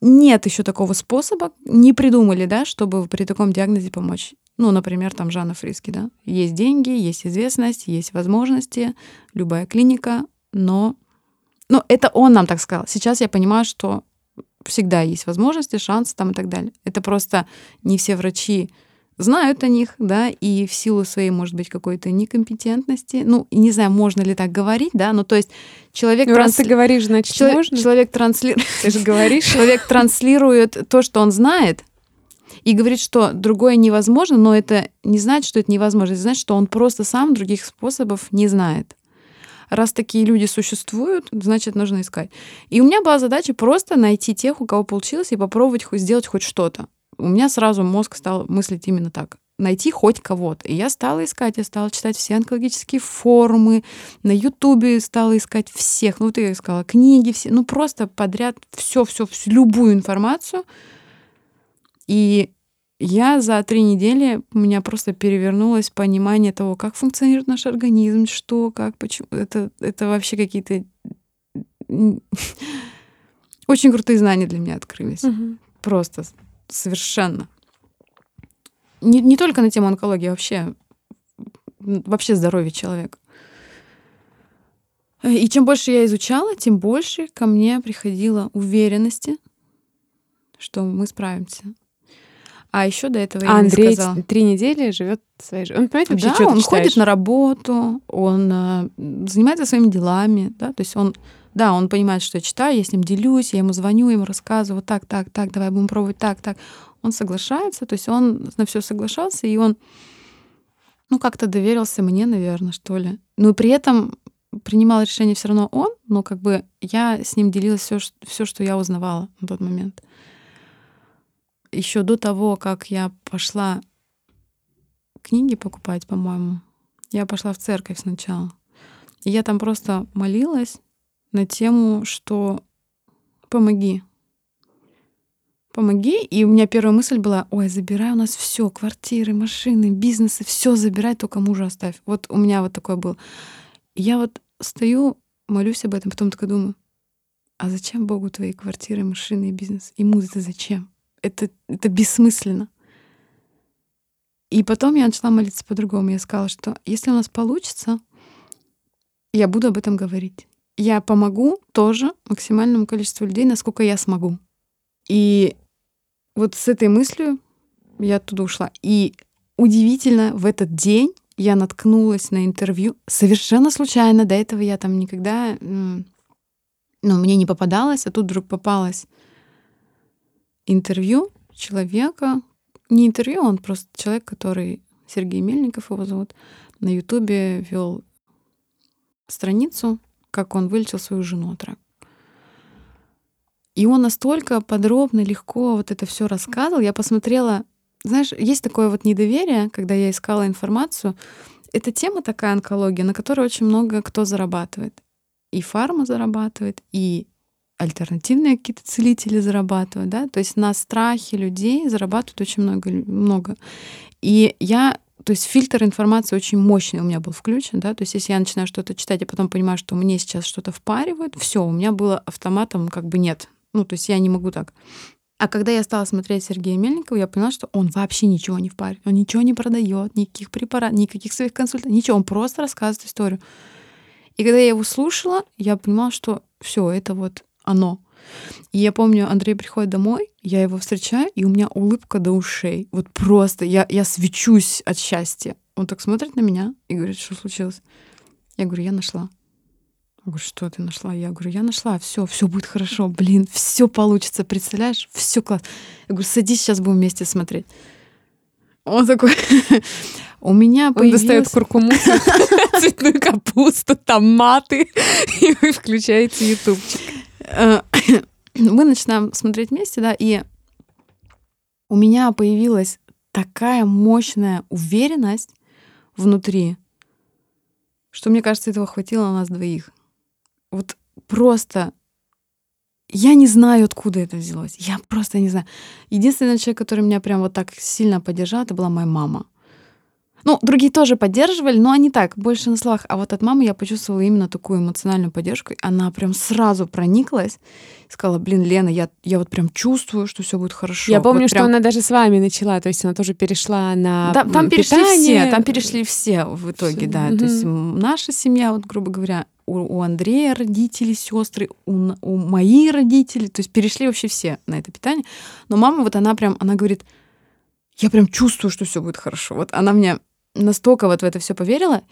Нет еще такого способа, не придумали, да, чтобы при таком диагнозе помочь. Ну, например, там Жанна Фриски, да. Есть деньги, есть известность, есть возможности, любая клиника, но... Ну, это он нам так сказал. Сейчас я понимаю, что всегда есть возможности, шансы там и так далее. Это просто не все врачи знают о них, да, и в силу своей, может быть, какой-то некомпетентности, ну, не знаю, можно ли так говорить, да, но то есть человек...
Ну, транс... раз ты говоришь, значит,
человек,
можно.
Человек транслирует...
Ты же говоришь.
Человек транслирует то, что он знает, и говорит, что другое невозможно, но это не значит, что это невозможно, это значит, что он просто сам других способов не знает. Раз такие люди существуют, значит, нужно искать. И у меня была задача просто найти тех, у кого получилось, и попробовать сделать хоть что-то у меня сразу мозг стал мыслить именно так найти хоть кого-то. И я стала искать, я стала читать все онкологические форумы, на Ютубе стала искать всех, ну, вот я искала книги, все, ну, просто подряд все, все, всю, любую информацию. И я за три недели у меня просто перевернулось понимание того, как функционирует наш организм, что, как, почему. Это, это вообще какие-то очень крутые знания для меня открылись. Угу. Просто совершенно. Не, не только на тему онкологии, а вообще, вообще здоровье человека. И чем больше я изучала, тем больше ко мне приходило уверенности, что мы справимся. А еще до этого
а
я
Андрей
сказала.
три недели живет своей жизнью. Он понимает вообще,
да,
что
он
читаешь?
ходит на работу, он э, занимается своими делами, да, то есть он да, он понимает, что я читаю, я с ним делюсь, я ему звоню, ему рассказываю, так, так, так, давай будем пробовать, так, так. Он соглашается, то есть он на все соглашался, и он, ну, как-то доверился мне, наверное, что ли. Но при этом принимал решение все равно он, но как бы я с ним делилась все, все, что я узнавала на тот момент. Еще до того, как я пошла книги покупать, по-моему, я пошла в церковь сначала. И я там просто молилась на тему, что помоги. Помоги. И у меня первая мысль была, ой, забирай у нас все, квартиры, машины, бизнесы, все забирай, только мужа оставь. Вот у меня вот такое было. И я вот стою, молюсь об этом, потом такая думаю, а зачем Богу твои квартиры, машины и бизнес? Ему это зачем? Это, это бессмысленно. И потом я начала молиться по-другому. Я сказала, что если у нас получится, я буду об этом говорить я помогу тоже максимальному количеству людей, насколько я смогу. И вот с этой мыслью я оттуда ушла. И удивительно, в этот день я наткнулась на интервью совершенно случайно. До этого я там никогда... Ну, мне не попадалось, а тут вдруг попалось интервью человека. Не интервью, он просто человек, который... Сергей Мельников его зовут. На Ютубе вел страницу как он вылечил свою жену от рака. И он настолько подробно, легко вот это все рассказывал. Я посмотрела, знаешь, есть такое вот недоверие, когда я искала информацию. Это тема такая онкология, на которой очень много кто зарабатывает. И фарма зарабатывает, и альтернативные какие-то целители зарабатывают, да, то есть на страхе людей зарабатывают очень много, много. И я то есть фильтр информации очень мощный у меня был включен, да, то есть если я начинаю что-то читать, и потом понимаю, что мне сейчас что-то впаривают, все, у меня было автоматом как бы нет. Ну, то есть я не могу так. А когда я стала смотреть Сергея Мельникова, я поняла, что он вообще ничего не впаривает, он ничего не продает, никаких препаратов, никаких своих консультаций, ничего, он просто рассказывает историю. И когда я его слушала, я понимала, что все, это вот оно. И я помню, Андрей приходит домой, я его встречаю, и у меня улыбка до ушей. Вот просто я, я свечусь от счастья. Он так смотрит на меня и говорит, что случилось? Я говорю, я нашла. Он говорит, что ты нашла? Я говорю, я нашла, все, все будет хорошо, блин, все получится, представляешь, все класс. Я говорю, садись, сейчас будем вместе смотреть. Он такой, у меня.
Он достает куркуму, цветную капусту, томаты, и вы включаете ютубчик.
Э, мы начинаем смотреть вместе, да, и у меня появилась такая мощная уверенность внутри, что мне кажется, этого хватило на нас двоих. Вот просто я не знаю, откуда это взялось. Я просто не знаю. Единственный человек, который меня прям вот так сильно поддержал, это была моя мама. Ну, другие тоже поддерживали, но они так, больше на словах. А вот от мамы я почувствовала именно такую эмоциональную поддержку. Она прям сразу прониклась сказала, блин, Лена, я, я вот прям чувствую, что все будет хорошо.
Я помню,
вот
что
прям...
она даже с вами начала, то есть она тоже перешла на
Да, там перешли
питание.
все, там перешли все в итоге,
Всё,
да.
мгм.
То есть наша семья, вот, грубо говоря, у, у Андрея родители, сестры, у, у мои родители, то есть перешли вообще все на это питание. Но мама вот она прям, она говорит, я прям чувствую, что все будет хорошо. Вот она мне настолько вот в это все поверила,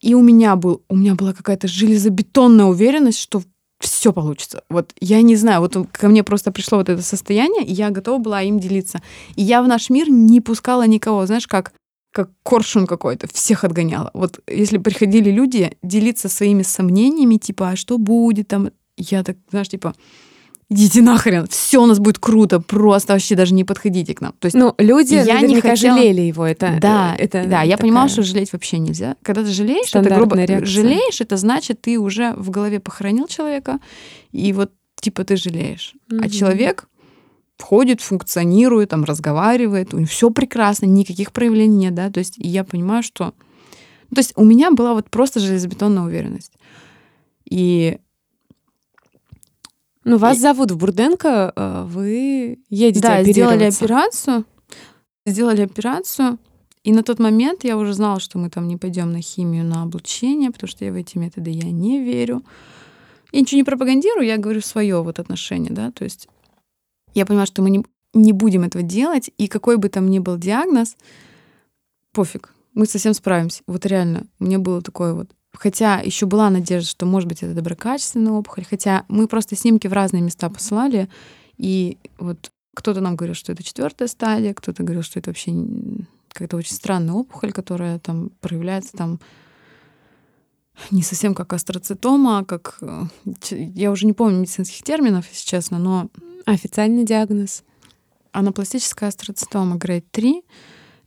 и у меня был, у меня была какая-то железобетонная уверенность, что все получится. Вот я не знаю, вот ко мне просто пришло вот это состояние, и я готова была им делиться. И я в наш мир не пускала никого, знаешь, как как коршун какой-то, всех отгоняла. Вот если приходили люди делиться своими сомнениями, типа, а что будет там, я так, знаешь, типа, идите нахрен, все у нас будет круто, просто вообще даже не подходите к нам. То есть
Ну, люди
Я не хотела-
жалели его. Это,
да,
э, это
да, я
такая-
понимала, что жалеть вообще нельзя. Когда ты жалеешь, это грубо
Стандартная реакция.
жалеешь, это значит, ты уже в голове похоронил человека, и вот типа ты жалеешь. А
Мгм.
человек входит, функционирует, там разговаривает, у него все прекрасно, никаких проявлений нет, да. То есть я понимаю, что, ну, то есть у меня была вот просто железобетонная уверенность. И
Ну, вас
И-
зовут в Бурденко, э, вы едете
да, сделали операцию, сделали операцию, и на тот момент я уже знала, что мы там не пойдем на химию, на облучение, потому что я в эти методы я не верю. Я ничего не пропагандирую, я говорю свое вот отношение, да, то есть я понимаю, что мы не, не будем этого делать, и какой бы там ни был диагноз, пофиг, мы совсем справимся. Вот реально, меня было такое вот. Хотя еще была надежда, что, может быть, это доброкачественная опухоль. Хотя мы просто снимки в разные места посылали, и вот кто-то нам говорил, что это четвертая стадия, кто-то говорил, что это вообще какая-то очень странная опухоль, которая там проявляется там не совсем как астроцитома, а как... э, Я уже не помню медицинских терминов, если честно, но
Официальный диагноз.
анапластическая астроцитома грейд 3.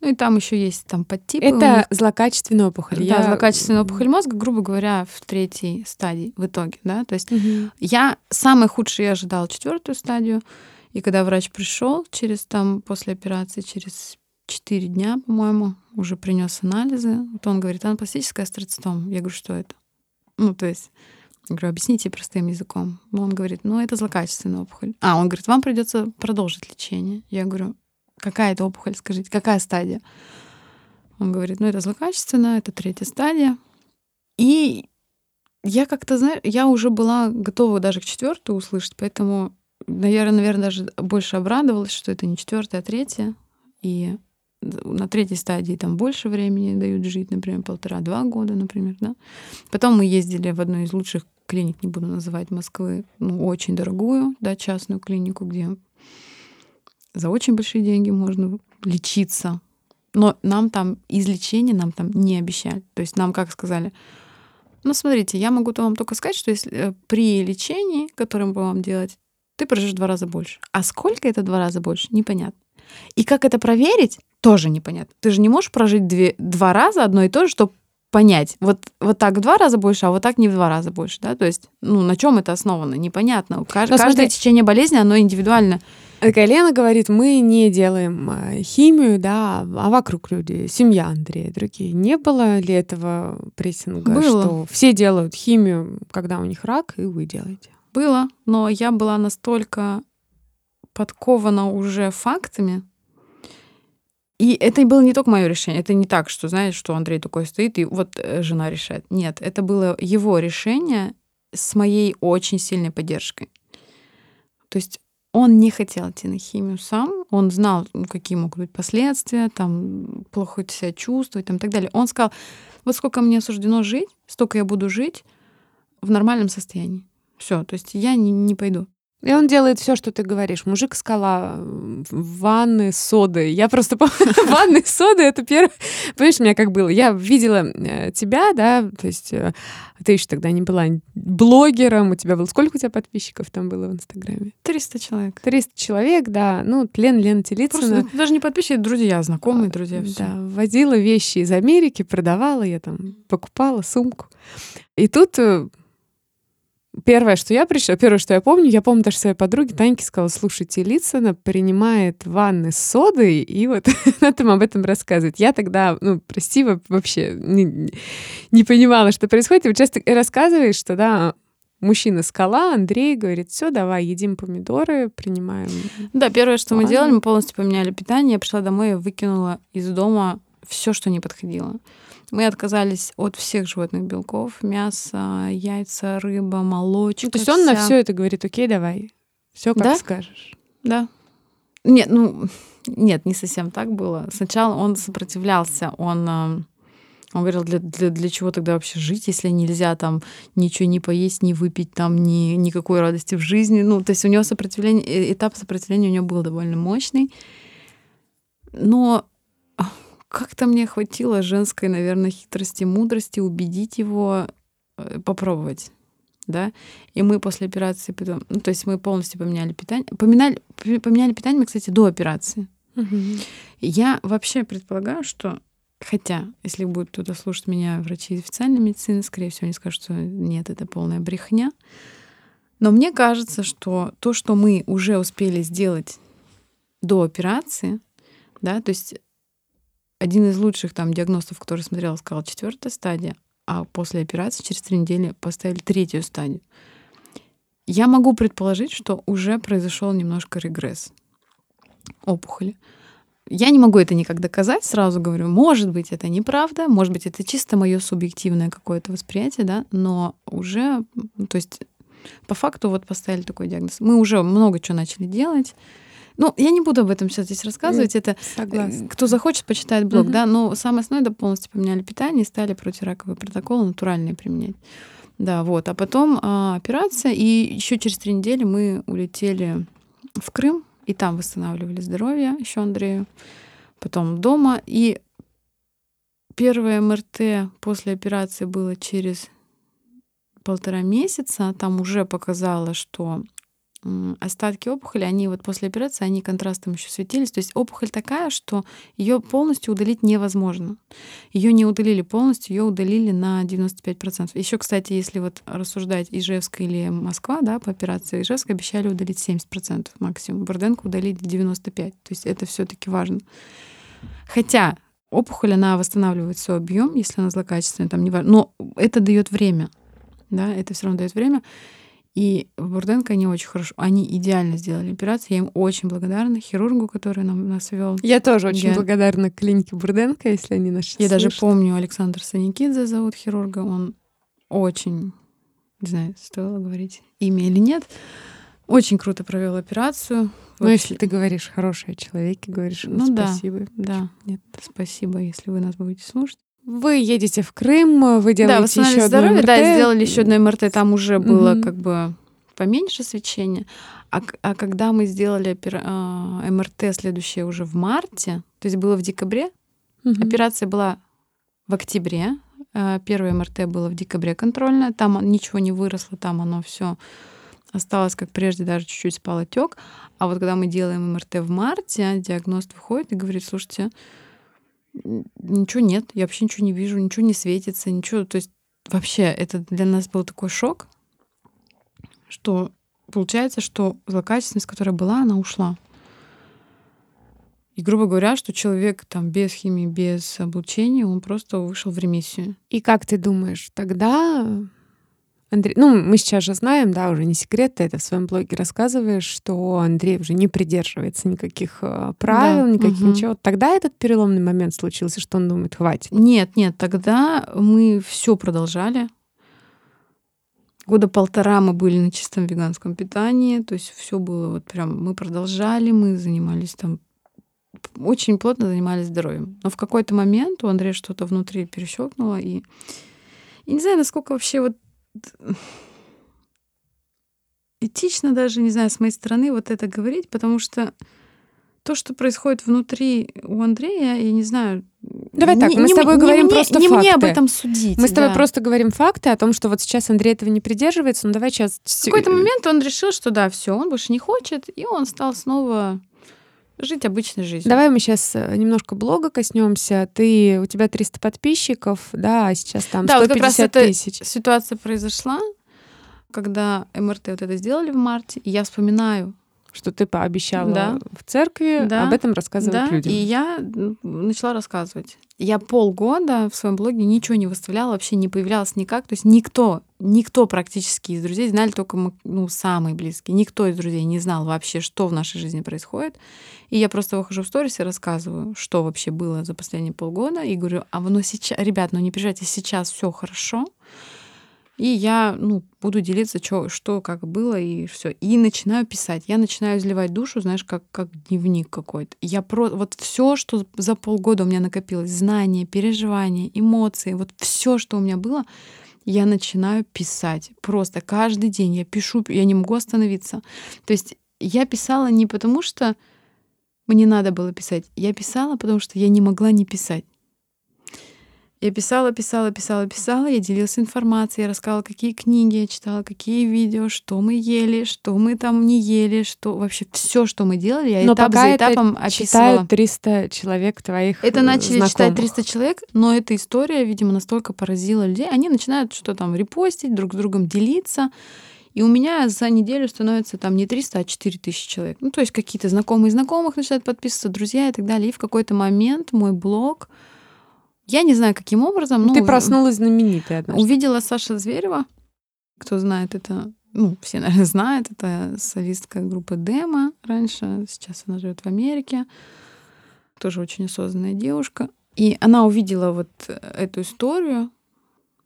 Ну и там еще есть там подтипы.
это
них.
злокачественная опухоль.
да,
Я-
злокачественная опухоль мозга, грубо говоря, в третьей стадии в итоге, да, то есть
Мгм.
я самое худшее я ожидала четвертую стадию, и когда врач пришел через там после операции через 4 дня, по-моему, уже принес анализы, вот он говорит, анапластическая астроцитома. Я говорю, что это? Ну, то есть, я говорю, объясните простым языком. Он говорит, ну, это злокачественная опухоль. А, он говорит, вам придется продолжить лечение. Я говорю, какая это опухоль, скажите, какая стадия? Он говорит, ну, это злокачественная, это третья стадия. И я как-то, знаешь, я уже была готова даже к четвертой услышать, поэтому, наверное, наверное, даже больше обрадовалась, что это не четвертая, а третья. И на третьей стадии там больше времени дают жить, например, полтора-два года, например, да. Потом мы ездили в одну из лучших клиник, не буду называть Москвы, ну, очень дорогую, да, частную клинику, где за очень большие деньги можно лечиться. Но нам там из лечения нам там не обещали. То есть нам как сказали, ну, смотрите, я могу то вам только сказать, что если э, при лечении, которое мы будем вам делать, ты проживешь в два раза больше. А сколько это два раза больше, непонятно. И как это проверить, тоже непонятно. Ты же не можешь прожить две, два раза одно и то же, чтобы понять. Вот, вот так в два раза больше, а вот так не в два раза больше. Да? То есть, ну, на чем это основано, непонятно. Кажд- Каждое
смотри-
течение болезни, оно индивидуально.
Такая Лена говорит, мы не делаем э, химию, да, а вокруг люди, семья Андрея, другие. Не было ли этого прессинга,
Было.
что все делают химию, когда у них рак, и вы делаете?
Было, но я была настолько подкована уже фактами. И это было не только мое решение. Это не так, что, знаешь, что Андрей такой стоит, и вот э, жена решает. Нет, это было его решение с моей очень сильной поддержкой. То есть он не хотел идти на химию сам, он знал, ну, какие могут быть последствия, там, плохо себя чувствовать, там, и так далее. Он сказал, вот сколько мне суждено жить, столько я буду жить в нормальном состоянии. Все, то есть я не, не пойду.
И он делает все, что ты говоришь. Мужик скала, ванны с содой. Я просто помню, ванны с содой это первое. Понимаешь, у меня как было? Я видела э, тебя, да, то есть э, ты еще тогда не была блогером, у тебя было... Сколько у тебя подписчиков там было в Инстаграме?
300 человек.
300 человек, да. Ну, Лен, Лена
Просто
Телицына.
это даже не подписчики, друзья, знакомые друзья. всё.
Да, возила вещи из Америки, продавала, я там покупала сумку. И тут э, Первое, что я пришла, первое, что я помню, я помню даже своей подруге Таньке сказала, слушайте, Лицына принимает ванны с содой, и вот она там об этом рассказывает. Я тогда, ну, прости, вообще не, не понимала, что происходит. И вот часто рассказываешь, что, да, мужчина скала, Андрей говорит, все, давай, едим помидоры, принимаем.
Да, первое, что ванну. мы делали, мы полностью поменяли питание. Я пришла домой и выкинула из дома все, что не подходило. Мы отказались от всех животных белков, мясо, яйца, рыба, молочка. Ну,
то есть он вся... на все это говорит, окей, давай, все как
да?
скажешь.
Да. Нет, ну, нет, не совсем так было. Сначала он сопротивлялся, он, э, он говорил, для, для, для чего тогда вообще жить, если нельзя там ничего не поесть, не выпить, там ни, никакой радости в жизни. Ну, то есть у него сопротивление, э, этап сопротивления у него был довольно мощный. Но как-то мне хватило женской, наверное, хитрости, мудрости убедить его э, попробовать. Да? И мы после операции, потом, ну, то есть мы полностью поменяли питание. Поменяли, поменяли питание мы, кстати, до операции. Угу. Я вообще предполагаю, что Хотя, если будет кто-то слушать меня, врачи официальной медицины, скорее всего, они скажут, что нет, это полная брехня. Но мне кажется, что то, что мы уже успели сделать до операции, да, то есть один из лучших там диагностов, который смотрел, сказал четвертая стадия, а после операции через три недели поставили третью стадию. Я могу предположить, что уже произошел немножко регресс опухоли. Я не могу это никак доказать, сразу говорю, может быть, это неправда, может быть, это чисто мое субъективное какое-то восприятие, да, но уже, то есть по факту вот поставили такой диагноз. Мы уже много чего начали делать, ну, я не буду об этом сейчас здесь рассказывать. Это
Согласна.
кто захочет, почитает блог, угу. да. Но самое основное, да, полностью поменяли питание и стали протираковые протоколы натуральные применять. Да, вот. А потом а, операция, и еще через три недели мы улетели в Крым, и там восстанавливали здоровье еще Андрею. Потом дома. И первое МРТ после операции было через полтора месяца. Там уже показало, что остатки опухоли, они вот после операции, они контрастом еще светились. То есть опухоль такая, что ее полностью удалить невозможно. Ее не удалили полностью, ее удалили на 95%. Еще, кстати, если вот рассуждать Ижевск или Москва, да, по операции Ижевск обещали удалить 70% максимум. Бурденко удалили 95%. То есть это все таки важно. Хотя опухоль, она восстанавливает свой объем, если она злокачественная, там не важно. Но это дает время. Да, это все равно дает время. И Бурденко они очень хорошо, они идеально сделали операцию. Я им очень благодарна хирургу, который нам нас вел.
Я тоже очень Я... благодарна клинике Бурденко, если они наши.
Я слышат. даже помню Александр Саникидзе зовут хирурга. Он очень, не знаю, стоило говорить имя или нет, очень круто провел операцию.
Ну, вот. если ты говоришь хорошие человеки, говоришь ну, спасибо.
Да, да. Нет, спасибо, если вы нас будете слушать.
Вы едете в Крым, вы делаете да, еще одно МРТ.
Да, сделали еще одно МРТ, там уже было mm-hmm. как бы поменьше свечения. А, а когда мы сделали опера... А, МРТ следующее уже в марте, то есть было в декабре, mm-hmm. операция была в октябре, а, первое МРТ было в декабре контрольное, там ничего не выросло, там оно все осталось как прежде, даже чуть-чуть спал отек. А вот когда мы делаем МРТ в марте, диагност выходит и говорит, слушайте, ничего нет, я вообще ничего не вижу, ничего не светится, ничего. То есть вообще это для нас был такой шок, что получается, что злокачественность, которая была, она ушла. И, грубо говоря, что человек там без химии, без облучения, он просто вышел в ремиссию.
И как ты думаешь, тогда Андрей, ну, мы сейчас же знаем, да, уже не секрет, ты это в своем блоге рассказываешь, что Андрей уже не придерживается никаких э, правил, да, никаких угу. ничего. Тогда этот переломный момент случился, что он думает, хватит.
Нет, нет, тогда мы все продолжали. Года полтора мы были на чистом веганском питании, то есть все было вот прям, мы продолжали, мы занимались там очень плотно занимались здоровьем. Но в какой-то момент у Андрея что-то внутри перещелкнуло, и я не знаю, насколько вообще вот этично даже, не знаю, с моей стороны вот это говорить, потому что то, что происходит внутри у Андрея, я не знаю.
Давай так, мы не, с тобой не, говорим
не
просто
не
факты.
мне об этом судить.
Мы с тобой просто говорим факты о том, что вот сейчас Андрей этого не придерживается, но давай сейчас...
В какой-то момент он решил, что да, все, он больше не хочет, и он стал снова жить обычной жизнью.
Давай мы сейчас э, немножко блога коснемся. Ты, у тебя 300 подписчиков, да, а сейчас там да, 150 вот как раз тысяч.
Эта ситуация произошла. Когда МРТ вот это сделали в марте, и я вспоминаю,
что ты пообещала
Да.
в церкви
Да.
об этом рассказывать
да,
людям.
и я начала рассказывать. Я полгода в своем блоге ничего не выставляла, вообще не появлялась никак. То есть никто, никто практически из друзей знали только мы, ну, самые близкие. Никто из друзей не знал вообще, что в нашей жизни происходит. И я просто выхожу в сторис и рассказываю, что вообще было за последние полгода. И говорю, а ну сейчас, ребят, ну не переживайте, сейчас все хорошо. И я ну, буду делиться, чё, что как было, и все. И начинаю писать. Я начинаю изливать душу, знаешь, как, как дневник какой-то. Я про вот все, что за полгода у меня накопилось, знания, переживания, эмоции, вот все, что у меня было, я начинаю писать. Просто каждый день я пишу, я не могу остановиться. То есть я писала не потому, что мне надо было писать. Я писала, потому что я не могла не писать. Я писала, писала, писала, писала, я делилась информацией, я рассказывала, какие книги я читала, какие видео, что мы ели, что мы там не ели, что вообще все, что мы делали, я
Но
этап
пока
за
это
этапом описывала.
читают 300 человек твоих
Это
э,
начали читать
знакомых.
300 человек, но эта история, видимо, настолько поразила людей. Они начинают что там репостить, друг с другом делиться. И у меня за неделю становится там не 300, а 4000 человек. Ну, то есть какие-то знакомые знакомых начинают подписываться, друзья и так далее. И в какой-то момент мой блог, я не знаю, каким образом, ну,
Ты проснулась знаменитой однажды.
увидела Саша Зверева. Кто знает, это, ну, все, наверное, знают, это солистка группы Демо раньше, сейчас она живет в Америке. Тоже очень осознанная девушка. И она увидела вот эту историю.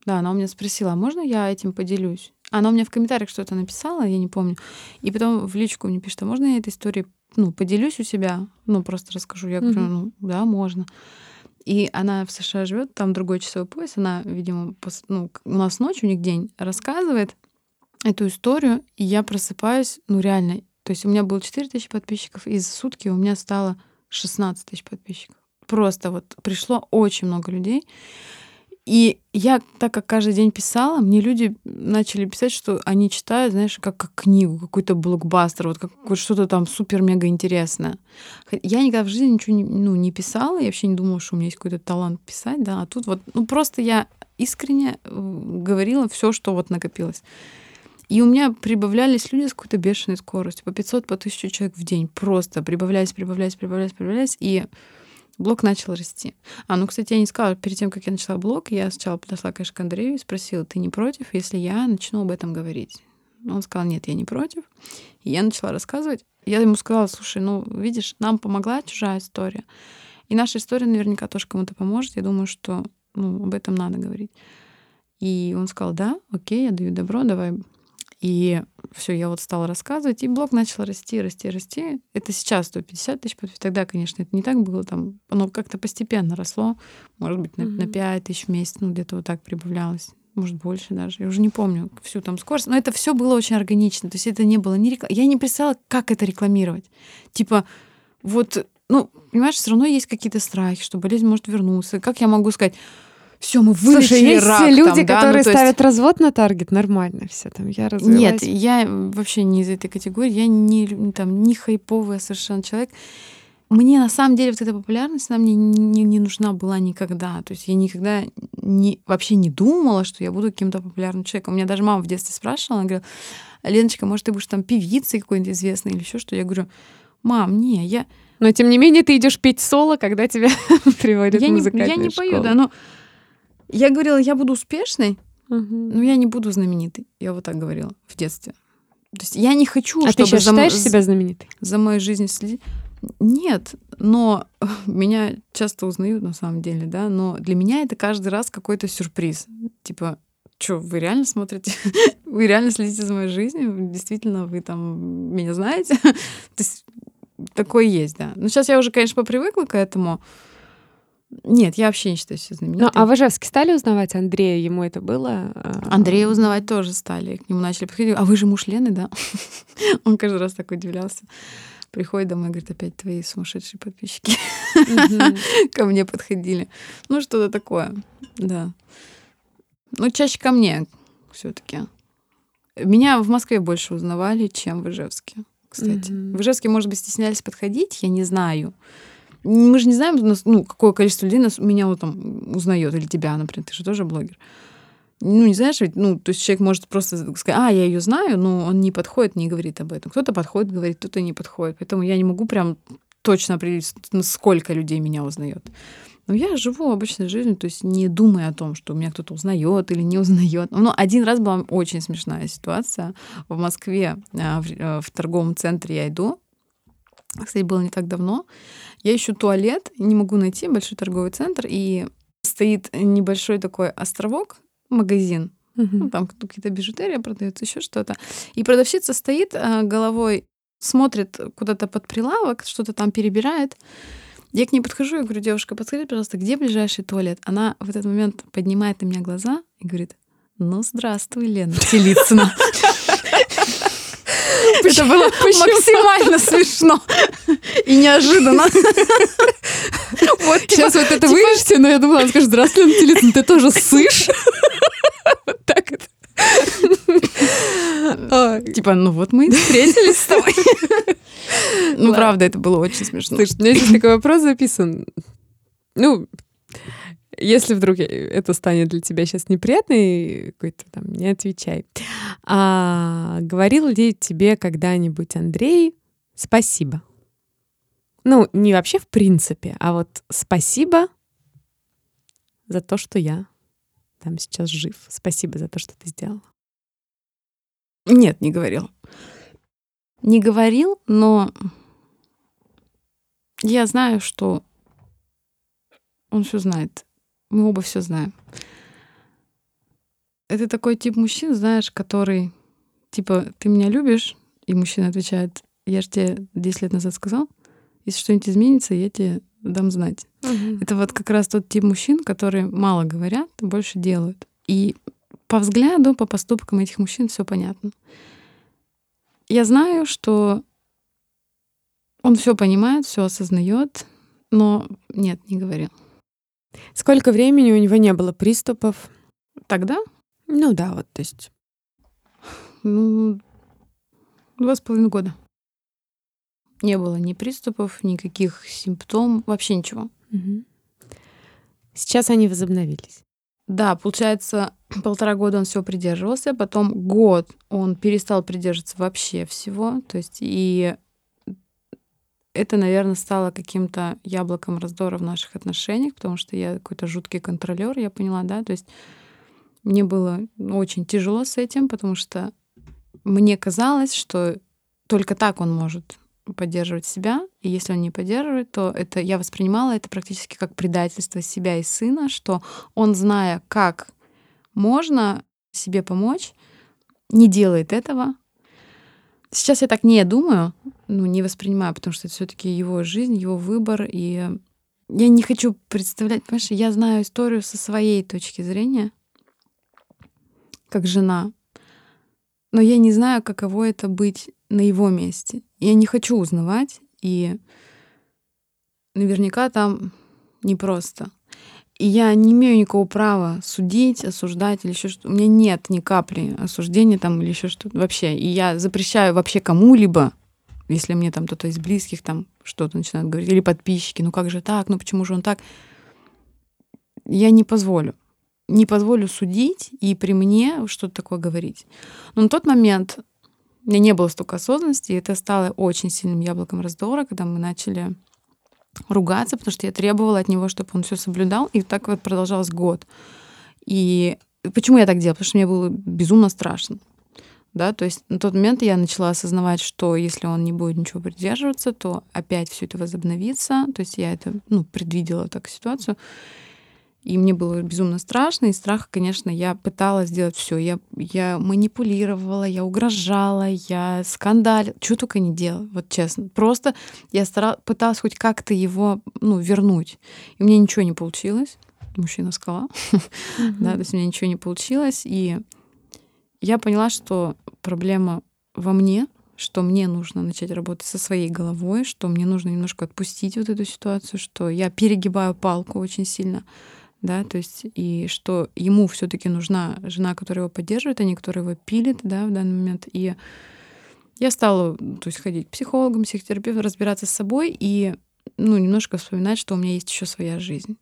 Да, она у меня спросила, а можно я этим поделюсь? Она у меня в комментариях что-то написала, я не помню. И потом в личку мне пишет, а можно я этой историей ну, поделюсь у себя? Ну, просто расскажу. Я говорю, ну, да, можно. И она в США живет, там другой часовой пояс. Она, видимо, пос- ну, у нас ночь, у них день, рассказывает эту историю, и я просыпаюсь, ну, реально. То есть у меня было 4 тысячи подписчиков, и за сутки у меня стало 16 тысяч подписчиков. Просто вот пришло очень много людей. И я, так как каждый день писала, мне люди начали писать, что они читают, знаешь, как, как книгу, какой-то блокбастер, вот как вот что-то там супер-мега интересное. Я никогда в жизни ничего не, ну, не писала, я вообще не думала, что у меня есть какой-то талант писать, да, а тут вот, ну просто я искренне э, говорила все, что вот накопилось. И у меня прибавлялись люди с какой-то бешеной скоростью, по 500, по 1000 человек в день, просто прибавлялись, прибавлялись, прибавлялись, прибавлялись, и блог начал расти. А, ну, кстати, я не сказала, перед тем, как я начала блог, я сначала подошла, конечно, к Андрею и спросила, ты не против, если я начну об этом говорить? Он сказал, нет, я не против. И я начала рассказывать. Я ему сказала, слушай, ну, видишь, нам помогла чужая история. И наша история наверняка тоже кому-то поможет. Я думаю, что ну, об этом надо говорить. И он сказал, да, окей, я даю добро, давай. И все, я вот стала рассказывать, и блог начал расти, расти, расти. Это сейчас 150 тысяч подписчиков. Тогда, конечно, это не так было. Там, оно как-то постепенно росло. Может быть, на, на
Мгм.
5 тысяч в месяц, ну, где-то вот так прибавлялось. Может, больше даже. Я уже не помню всю там скорость. Но это все было очень органично. То есть это не было ни реклам... Я не представляла, как это рекламировать. Типа, вот, ну, понимаешь, все равно есть какие-то страхи, что болезнь может вернуться. Как я могу сказать, все, мы вылечили
Слушай, есть
рак,
люди,
там, да, ну,
которые
то есть-
ставят развод на таргет, нормально все там. Я
Нет,
развелась.
я вообще не из этой категории. Я не, лю- там, не хайповый совершенно человек. Мне на самом деле вот эта популярность, она мне не, не нужна была никогда. То есть я никогда не, вообще не думала, что я буду каким-то популярным человеком. У меня даже мама в детстве спрашивала, она говорила, Леночка, может, ты будешь там певицей какой-нибудь известной или еще что? Я говорю, мам, не, я,
Но тем не менее ты идешь петь соло, когда тебя приводят
я,
в
не, я не пою, да, но я говорила, я буду успешной, но я не буду знаменитой. Я вот так говорила в детстве. То есть я не хочу,
А ты
чтобы
сейчас
за м-
считаешь себя знаменитой?
за моей жизнью следить. Нет, но меня часто узнают на самом деле, да, но для меня это каждый раз какой-то сюрприз. Типа, что, вы реально смотрите? Вы реально следите за моей жизнью? Действительно, вы там меня знаете? То есть такое есть, да. Но сейчас я уже, конечно, попривыкла к этому. Нет, я вообще не считаю себя
Ну,
знаменитой.
а в Ижевске стали узнавать Андрея? Ему это было?
Андрея узнавать тоже стали. К нему начали подходить. А вы же муж Лены, да? Он каждый раз так удивлялся. Приходит домой и говорит, опять твои сумасшедшие подписчики ко мне подходили. Ну, что-то такое, да. Ну, чаще ко мне все таки Меня в Москве больше узнавали, чем в Ижевске, кстати. В Ижевске, может быть, стеснялись подходить, я не знаю. Мы же не знаем, ну, какое количество людей нас, меня вот там узнает, или тебя, например, ты же тоже блогер. ну, не знаешь, ведь, ну, то есть человек может просто сказать, а, я ее знаю, но он не подходит, не говорит об этом. Кто-то подходит, говорит, кто-то не подходит. Поэтому я не могу прям точно определить, сколько людей меня узнает. Но я живу обычной жизнью, то есть не думая о том, что меня кто-то узнает или не узнает. Но один раз была очень смешная ситуация. В Москве а, в, э, в торговом центре я иду. Кстати, было не так давно. Я ищу туалет, не могу найти большой торговый центр, и стоит небольшой такой островок, магазин. Ну, там какие-то бижутерия продается, еще что-то. И продавщица стоит а, головой, смотрит куда-то под прилавок, что-то там перебирает. Я к ней подхожу и говорю, девушка, подскажите, пожалуйста, где ближайший туалет? Она в этот момент поднимает на меня глаза и говорит, ну, здравствуй, Лена Телицына. Это было максимально смешно и неожиданно.
Вот сейчас вот это вырежьте, но я думала, она скажет, здравствуй, Лена Телицына, ты тоже сышь?
Вот так это. Типа, ну вот мы и встретились с тобой. Ну, правда, это было очень смешно.
Слушай, у меня здесь такой вопрос записан. Ну, если вдруг это станет для тебя сейчас неприятный какой-то там, не отвечай. А, говорил ли тебе когда-нибудь Андрей спасибо? Ну, не вообще в принципе, а вот спасибо за то, что я там сейчас жив. Спасибо за то, что ты сделала.
Нет, не говорил. Не говорил, но я знаю, что он все знает. Мы оба все знаем. Это такой тип мужчин, знаешь, который типа ты меня любишь, и мужчина отвечает, я же тебе 10 лет назад сказал, если что-нибудь изменится, я тебе дам знать. Угу. Это вот как раз тот тип мужчин, которые мало говорят, больше делают. И по взгляду, по поступкам этих мужчин все понятно. Я знаю, что он все понимает, все осознает, но нет, не говорил.
Сколько времени у него не было приступов?
Тогда?
Ну да, вот, то есть.
Ну, два с половиной года. Не было ни приступов, никаких симптомов, вообще ничего. Угу.
Сейчас они возобновились.
Да, получается, полтора года он всего придерживался, потом год он перестал придерживаться вообще всего. То есть и это, наверное, стало каким-то яблоком раздора в наших отношениях, потому что я какой-то жуткий контролер, я поняла, да, то есть мне было очень тяжело с этим, потому что мне казалось, что только так он может поддерживать себя, и если он не поддерживает, то это я воспринимала это практически как предательство себя и сына, что он, зная, как можно себе помочь, не делает этого. Сейчас я так не думаю, ну, не воспринимаю, потому что это все-таки его жизнь, его выбор, и я не хочу представлять, понимаешь, я знаю историю со своей точки зрения, как жена, но я не знаю, каково это быть на его месте. Я не хочу узнавать, и наверняка там непросто. И я не имею никакого права судить, осуждать или еще что-то. У меня нет ни капли осуждения там или еще что-то вообще. И я запрещаю вообще кому-либо, если мне там кто-то из близких там что-то начинает говорить, или подписчики, ну как же так, ну почему же он так? Я не позволю. Не позволю судить и при мне что-то такое говорить. Но на тот момент у меня не было столько осознанности, и это стало очень сильным яблоком раздора, когда мы начали ругаться, потому что я требовала от него, чтобы он все соблюдал, и так вот продолжалось год. И почему я так делала? Потому что мне было безумно страшно. Да, то есть на тот момент я начала осознавать, что если он не будет ничего придерживаться, то опять все это возобновится. То есть я это ну, предвидела так ситуацию. И мне было безумно страшно, и страх, конечно, я пыталась сделать все. Я, я манипулировала, я угрожала, я скандалила, что только не делала, вот честно. Просто я старалась, пыталась хоть как-то его ну, вернуть. И меня ничего не получилось. Мужчина скала. да, то есть у меня ничего не получилось. И я поняла, что проблема во мне, что мне нужно начать работать со своей головой, что мне нужно немножко отпустить вот эту ситуацию, что я перегибаю палку очень сильно да, то есть и что ему все-таки нужна жена, которая его поддерживает, а не которая его пилит, да, в данный момент. И я стала, то есть ходить к психологам, психотерапевтам, разбираться с собой и, ну, немножко вспоминать, что у меня есть еще своя жизнь.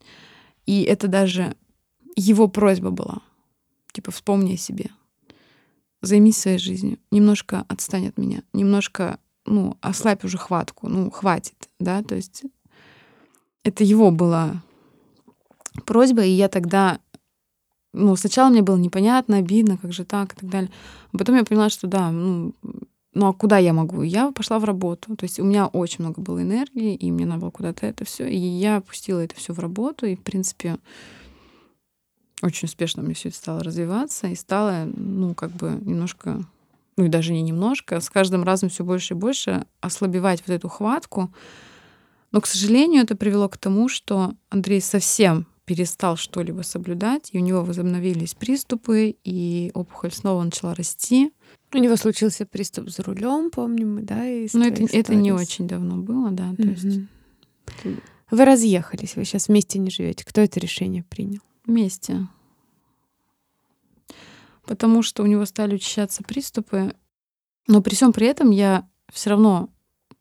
И это даже его просьба была. Типа, вспомни о себе. Займись своей жизнью. Немножко отстань от меня. Немножко, ну, ослабь уже хватку. Ну, хватит, да, то есть это его была просьба, и я тогда ну, сначала мне было непонятно, обидно, как же так и так далее. А потом я поняла, что да, ну, ну а куда я могу? Я пошла в работу. То есть у меня очень много было энергии, и мне надо было куда-то это все. И я пустила это все в работу, и, в принципе, очень успешно мне все это стало развиваться, и стало, ну, как бы немножко, ну и даже не немножко, с каждым разом все больше и больше ослабевать вот эту хватку. Но, к сожалению, это привело к тому, что Андрей совсем перестал что-либо соблюдать, и у него возобновились приступы, и опухоль снова начала расти.
У него случился приступ за рулем, помним мы, да?
Ну, это, это не очень давно было, да. То есть...
Вы разъехались, вы сейчас вместе не живете. Кто это решение принял?
Вместе. Потому что у него стали учащаться приступы. Но при всем при этом я все равно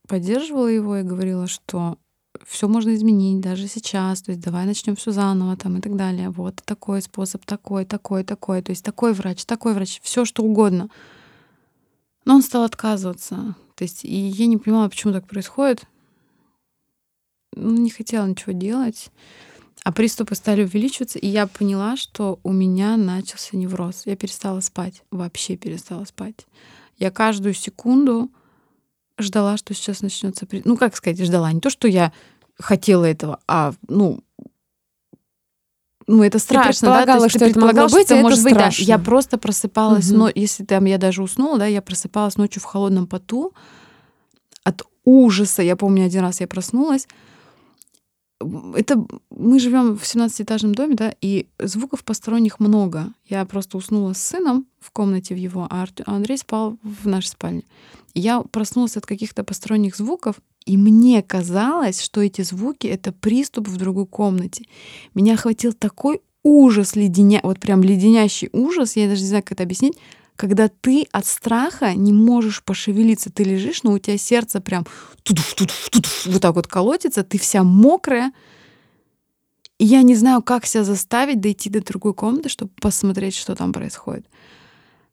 поддерживала его и говорила, что все можно изменить даже сейчас, то есть давай начнем все заново там и так далее. Вот такой способ, такой, такой, такой, то есть такой врач, такой врач, все что угодно. Но он стал отказываться. То есть и я не понимала, почему так происходит. Ну, не хотела ничего делать. А приступы стали увеличиваться, и я поняла, что у меня начался невроз. Я перестала спать, вообще перестала спать. Я каждую секунду ждала, что сейчас начнется. Ну, как сказать, ждала. Не то, что я хотела этого, а, ну, ну, это страшно,
ты да? То есть,
что
ты это могло быть,
что
это
может
страшно.
быть, да. Я просто просыпалась,
Угу.
но если там я даже уснула, да, я просыпалась ночью в холодном поту от ужаса. Я помню, один раз я проснулась. Это мы живем в 17-этажном доме, да, и звуков посторонних много. Я просто уснула с сыном в комнате в его, а а Андрей спал в нашей спальне. Я проснулась от каких-то посторонних звуков, и мне казалось, что эти звуки — это приступ в другой комнате. Меня охватил такой ужас, леденя... вот прям леденящий ужас, я даже не знаю, как это объяснить, когда ты от страха не можешь пошевелиться. Ты лежишь, но у тебя сердце прям тудуф, тудуф, тудуф, вот так вот колотится, ты вся мокрая. И я не знаю, как себя заставить дойти до другой комнаты, чтобы посмотреть, что там происходит.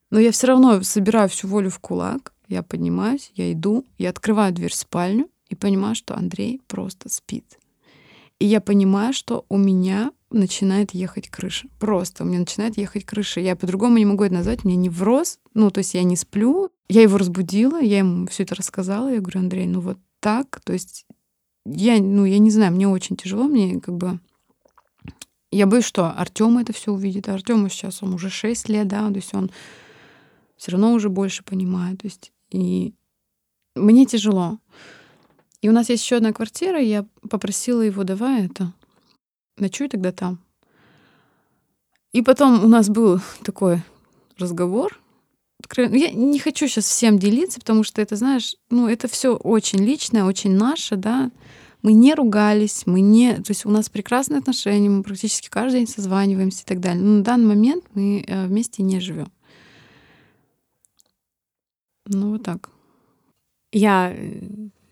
Но я все равно собираю всю волю в кулак. Я поднимаюсь, я иду, я открываю дверь в спальню и понимаю, что Андрей просто спит. И я понимаю, что у меня начинает ехать крыша. Просто у меня начинает ехать крыша. Я по-другому не могу это назвать. Мне невроз. Ну, то есть я не сплю. Я его разбудила, я ему все это рассказала. Я говорю, Андрей, ну вот так. То есть я, ну, я не знаю, мне очень тяжело. Мне как бы... Я боюсь, что Артем это все увидит. А Артему сейчас он уже 6 лет, да, то есть он все равно уже больше понимает. То есть и мне тяжело. И у нас есть еще одна квартира, я попросила его, давай это, ночуй тогда там. И потом у нас был такой разговор. откровенно. Я не хочу сейчас всем делиться, потому что это, знаешь, ну, это все очень личное, очень наше, да. Мы не ругались, мы не... То есть у нас прекрасные отношения, мы практически каждый день созваниваемся и так далее. Но на данный момент мы э, вместе не живем. Ну, вот так.
Я э,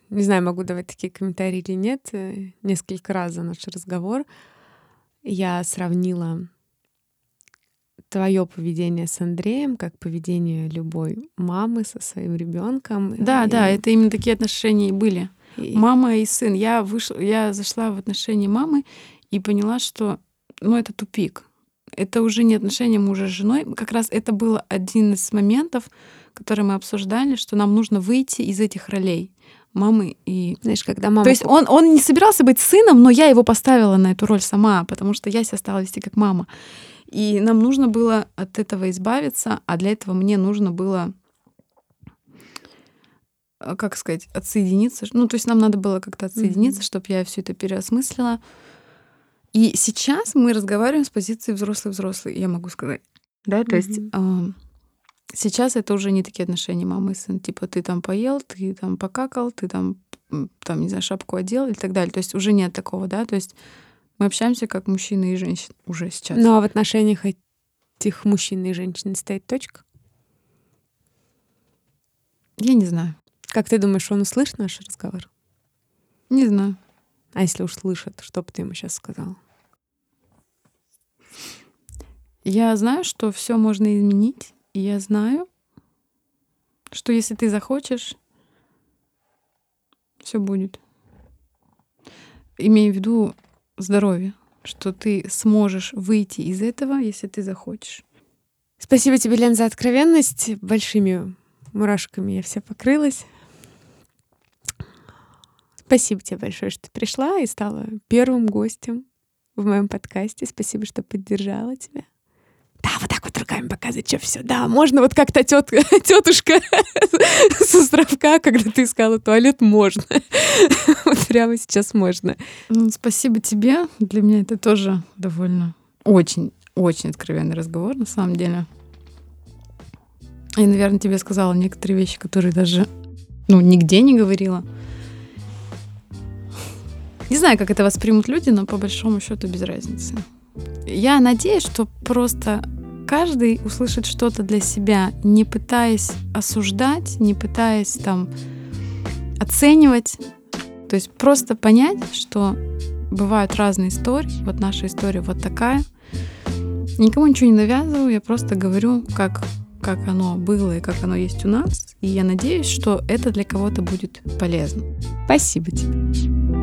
не знаю, могу давать такие комментарии или нет. Э, Несколько раз за наш разговор я сравнила твое поведение с Андреем как поведение любой мамы со своим ребенком.
Да, да, это именно такие отношения и были.
и-
Мама и сын. Я вышла, я зашла в отношения мамы и поняла, что ну, это тупик. Это уже не отношения мужа с женой. Как раз это был один из моментов, который мы обсуждали, что нам нужно выйти из этих ролей мамы и
Знаешь, когда мама...
То есть он, он не собирался быть сыном, но я его поставила на эту роль сама, потому что я себя стала вести как мама. И нам нужно было от этого избавиться, а для этого мне нужно было, э, как сказать, отсоединиться. Ну, то есть нам надо было как-то отсоединиться,
Мгм.
чтобы я все это переосмыслила. И сейчас мы разговариваем с позиции взрослый-взрослый, я могу сказать. Да, то есть
Мгм.
Сейчас это уже не такие отношения мамы и сын. Типа ты там поел, ты там покакал, ты там, там не знаю, шапку одел и так далее. То есть уже нет такого, да. То есть мы общаемся как мужчины и женщины уже сейчас.
Ну а в отношениях этих мужчин и женщин стоит точка?
Я не знаю.
Как ты думаешь, он услышит наш разговор?
Не знаю.
А если уж слышит, что бы ты ему сейчас сказала?
Я знаю, что все можно изменить, и я знаю, что если ты захочешь, все будет. Имею в виду здоровье, что ты сможешь выйти из этого, если ты захочешь.
Спасибо тебе, Лен, за откровенность. Большими мурашками я вся покрылась. Спасибо тебе большое, что пришла и стала первым гостем в моем подкасте. Спасибо, что поддержала тебя. Да, вот так вот руками показывать, что все. Да, можно вот как-то тет, тетушка с островка, когда ты искала туалет, можно. Вот прямо сейчас можно.
Ну, спасибо тебе. Для меня это тоже довольно очень, очень откровенный разговор, на самом деле. И, наверное, тебе сказала некоторые вещи, которые даже, ну, нигде не говорила. Не знаю, как это воспримут люди, но по большому счету без разницы. Я надеюсь, что просто каждый услышит что-то для себя, не пытаясь осуждать, не пытаясь там оценивать. То есть просто понять, что бывают разные истории. Вот наша история вот такая. Никому ничего не навязываю, я просто говорю, как, как оно было и как оно есть у нас. И я надеюсь, что это для кого-то будет полезно.
Спасибо тебе.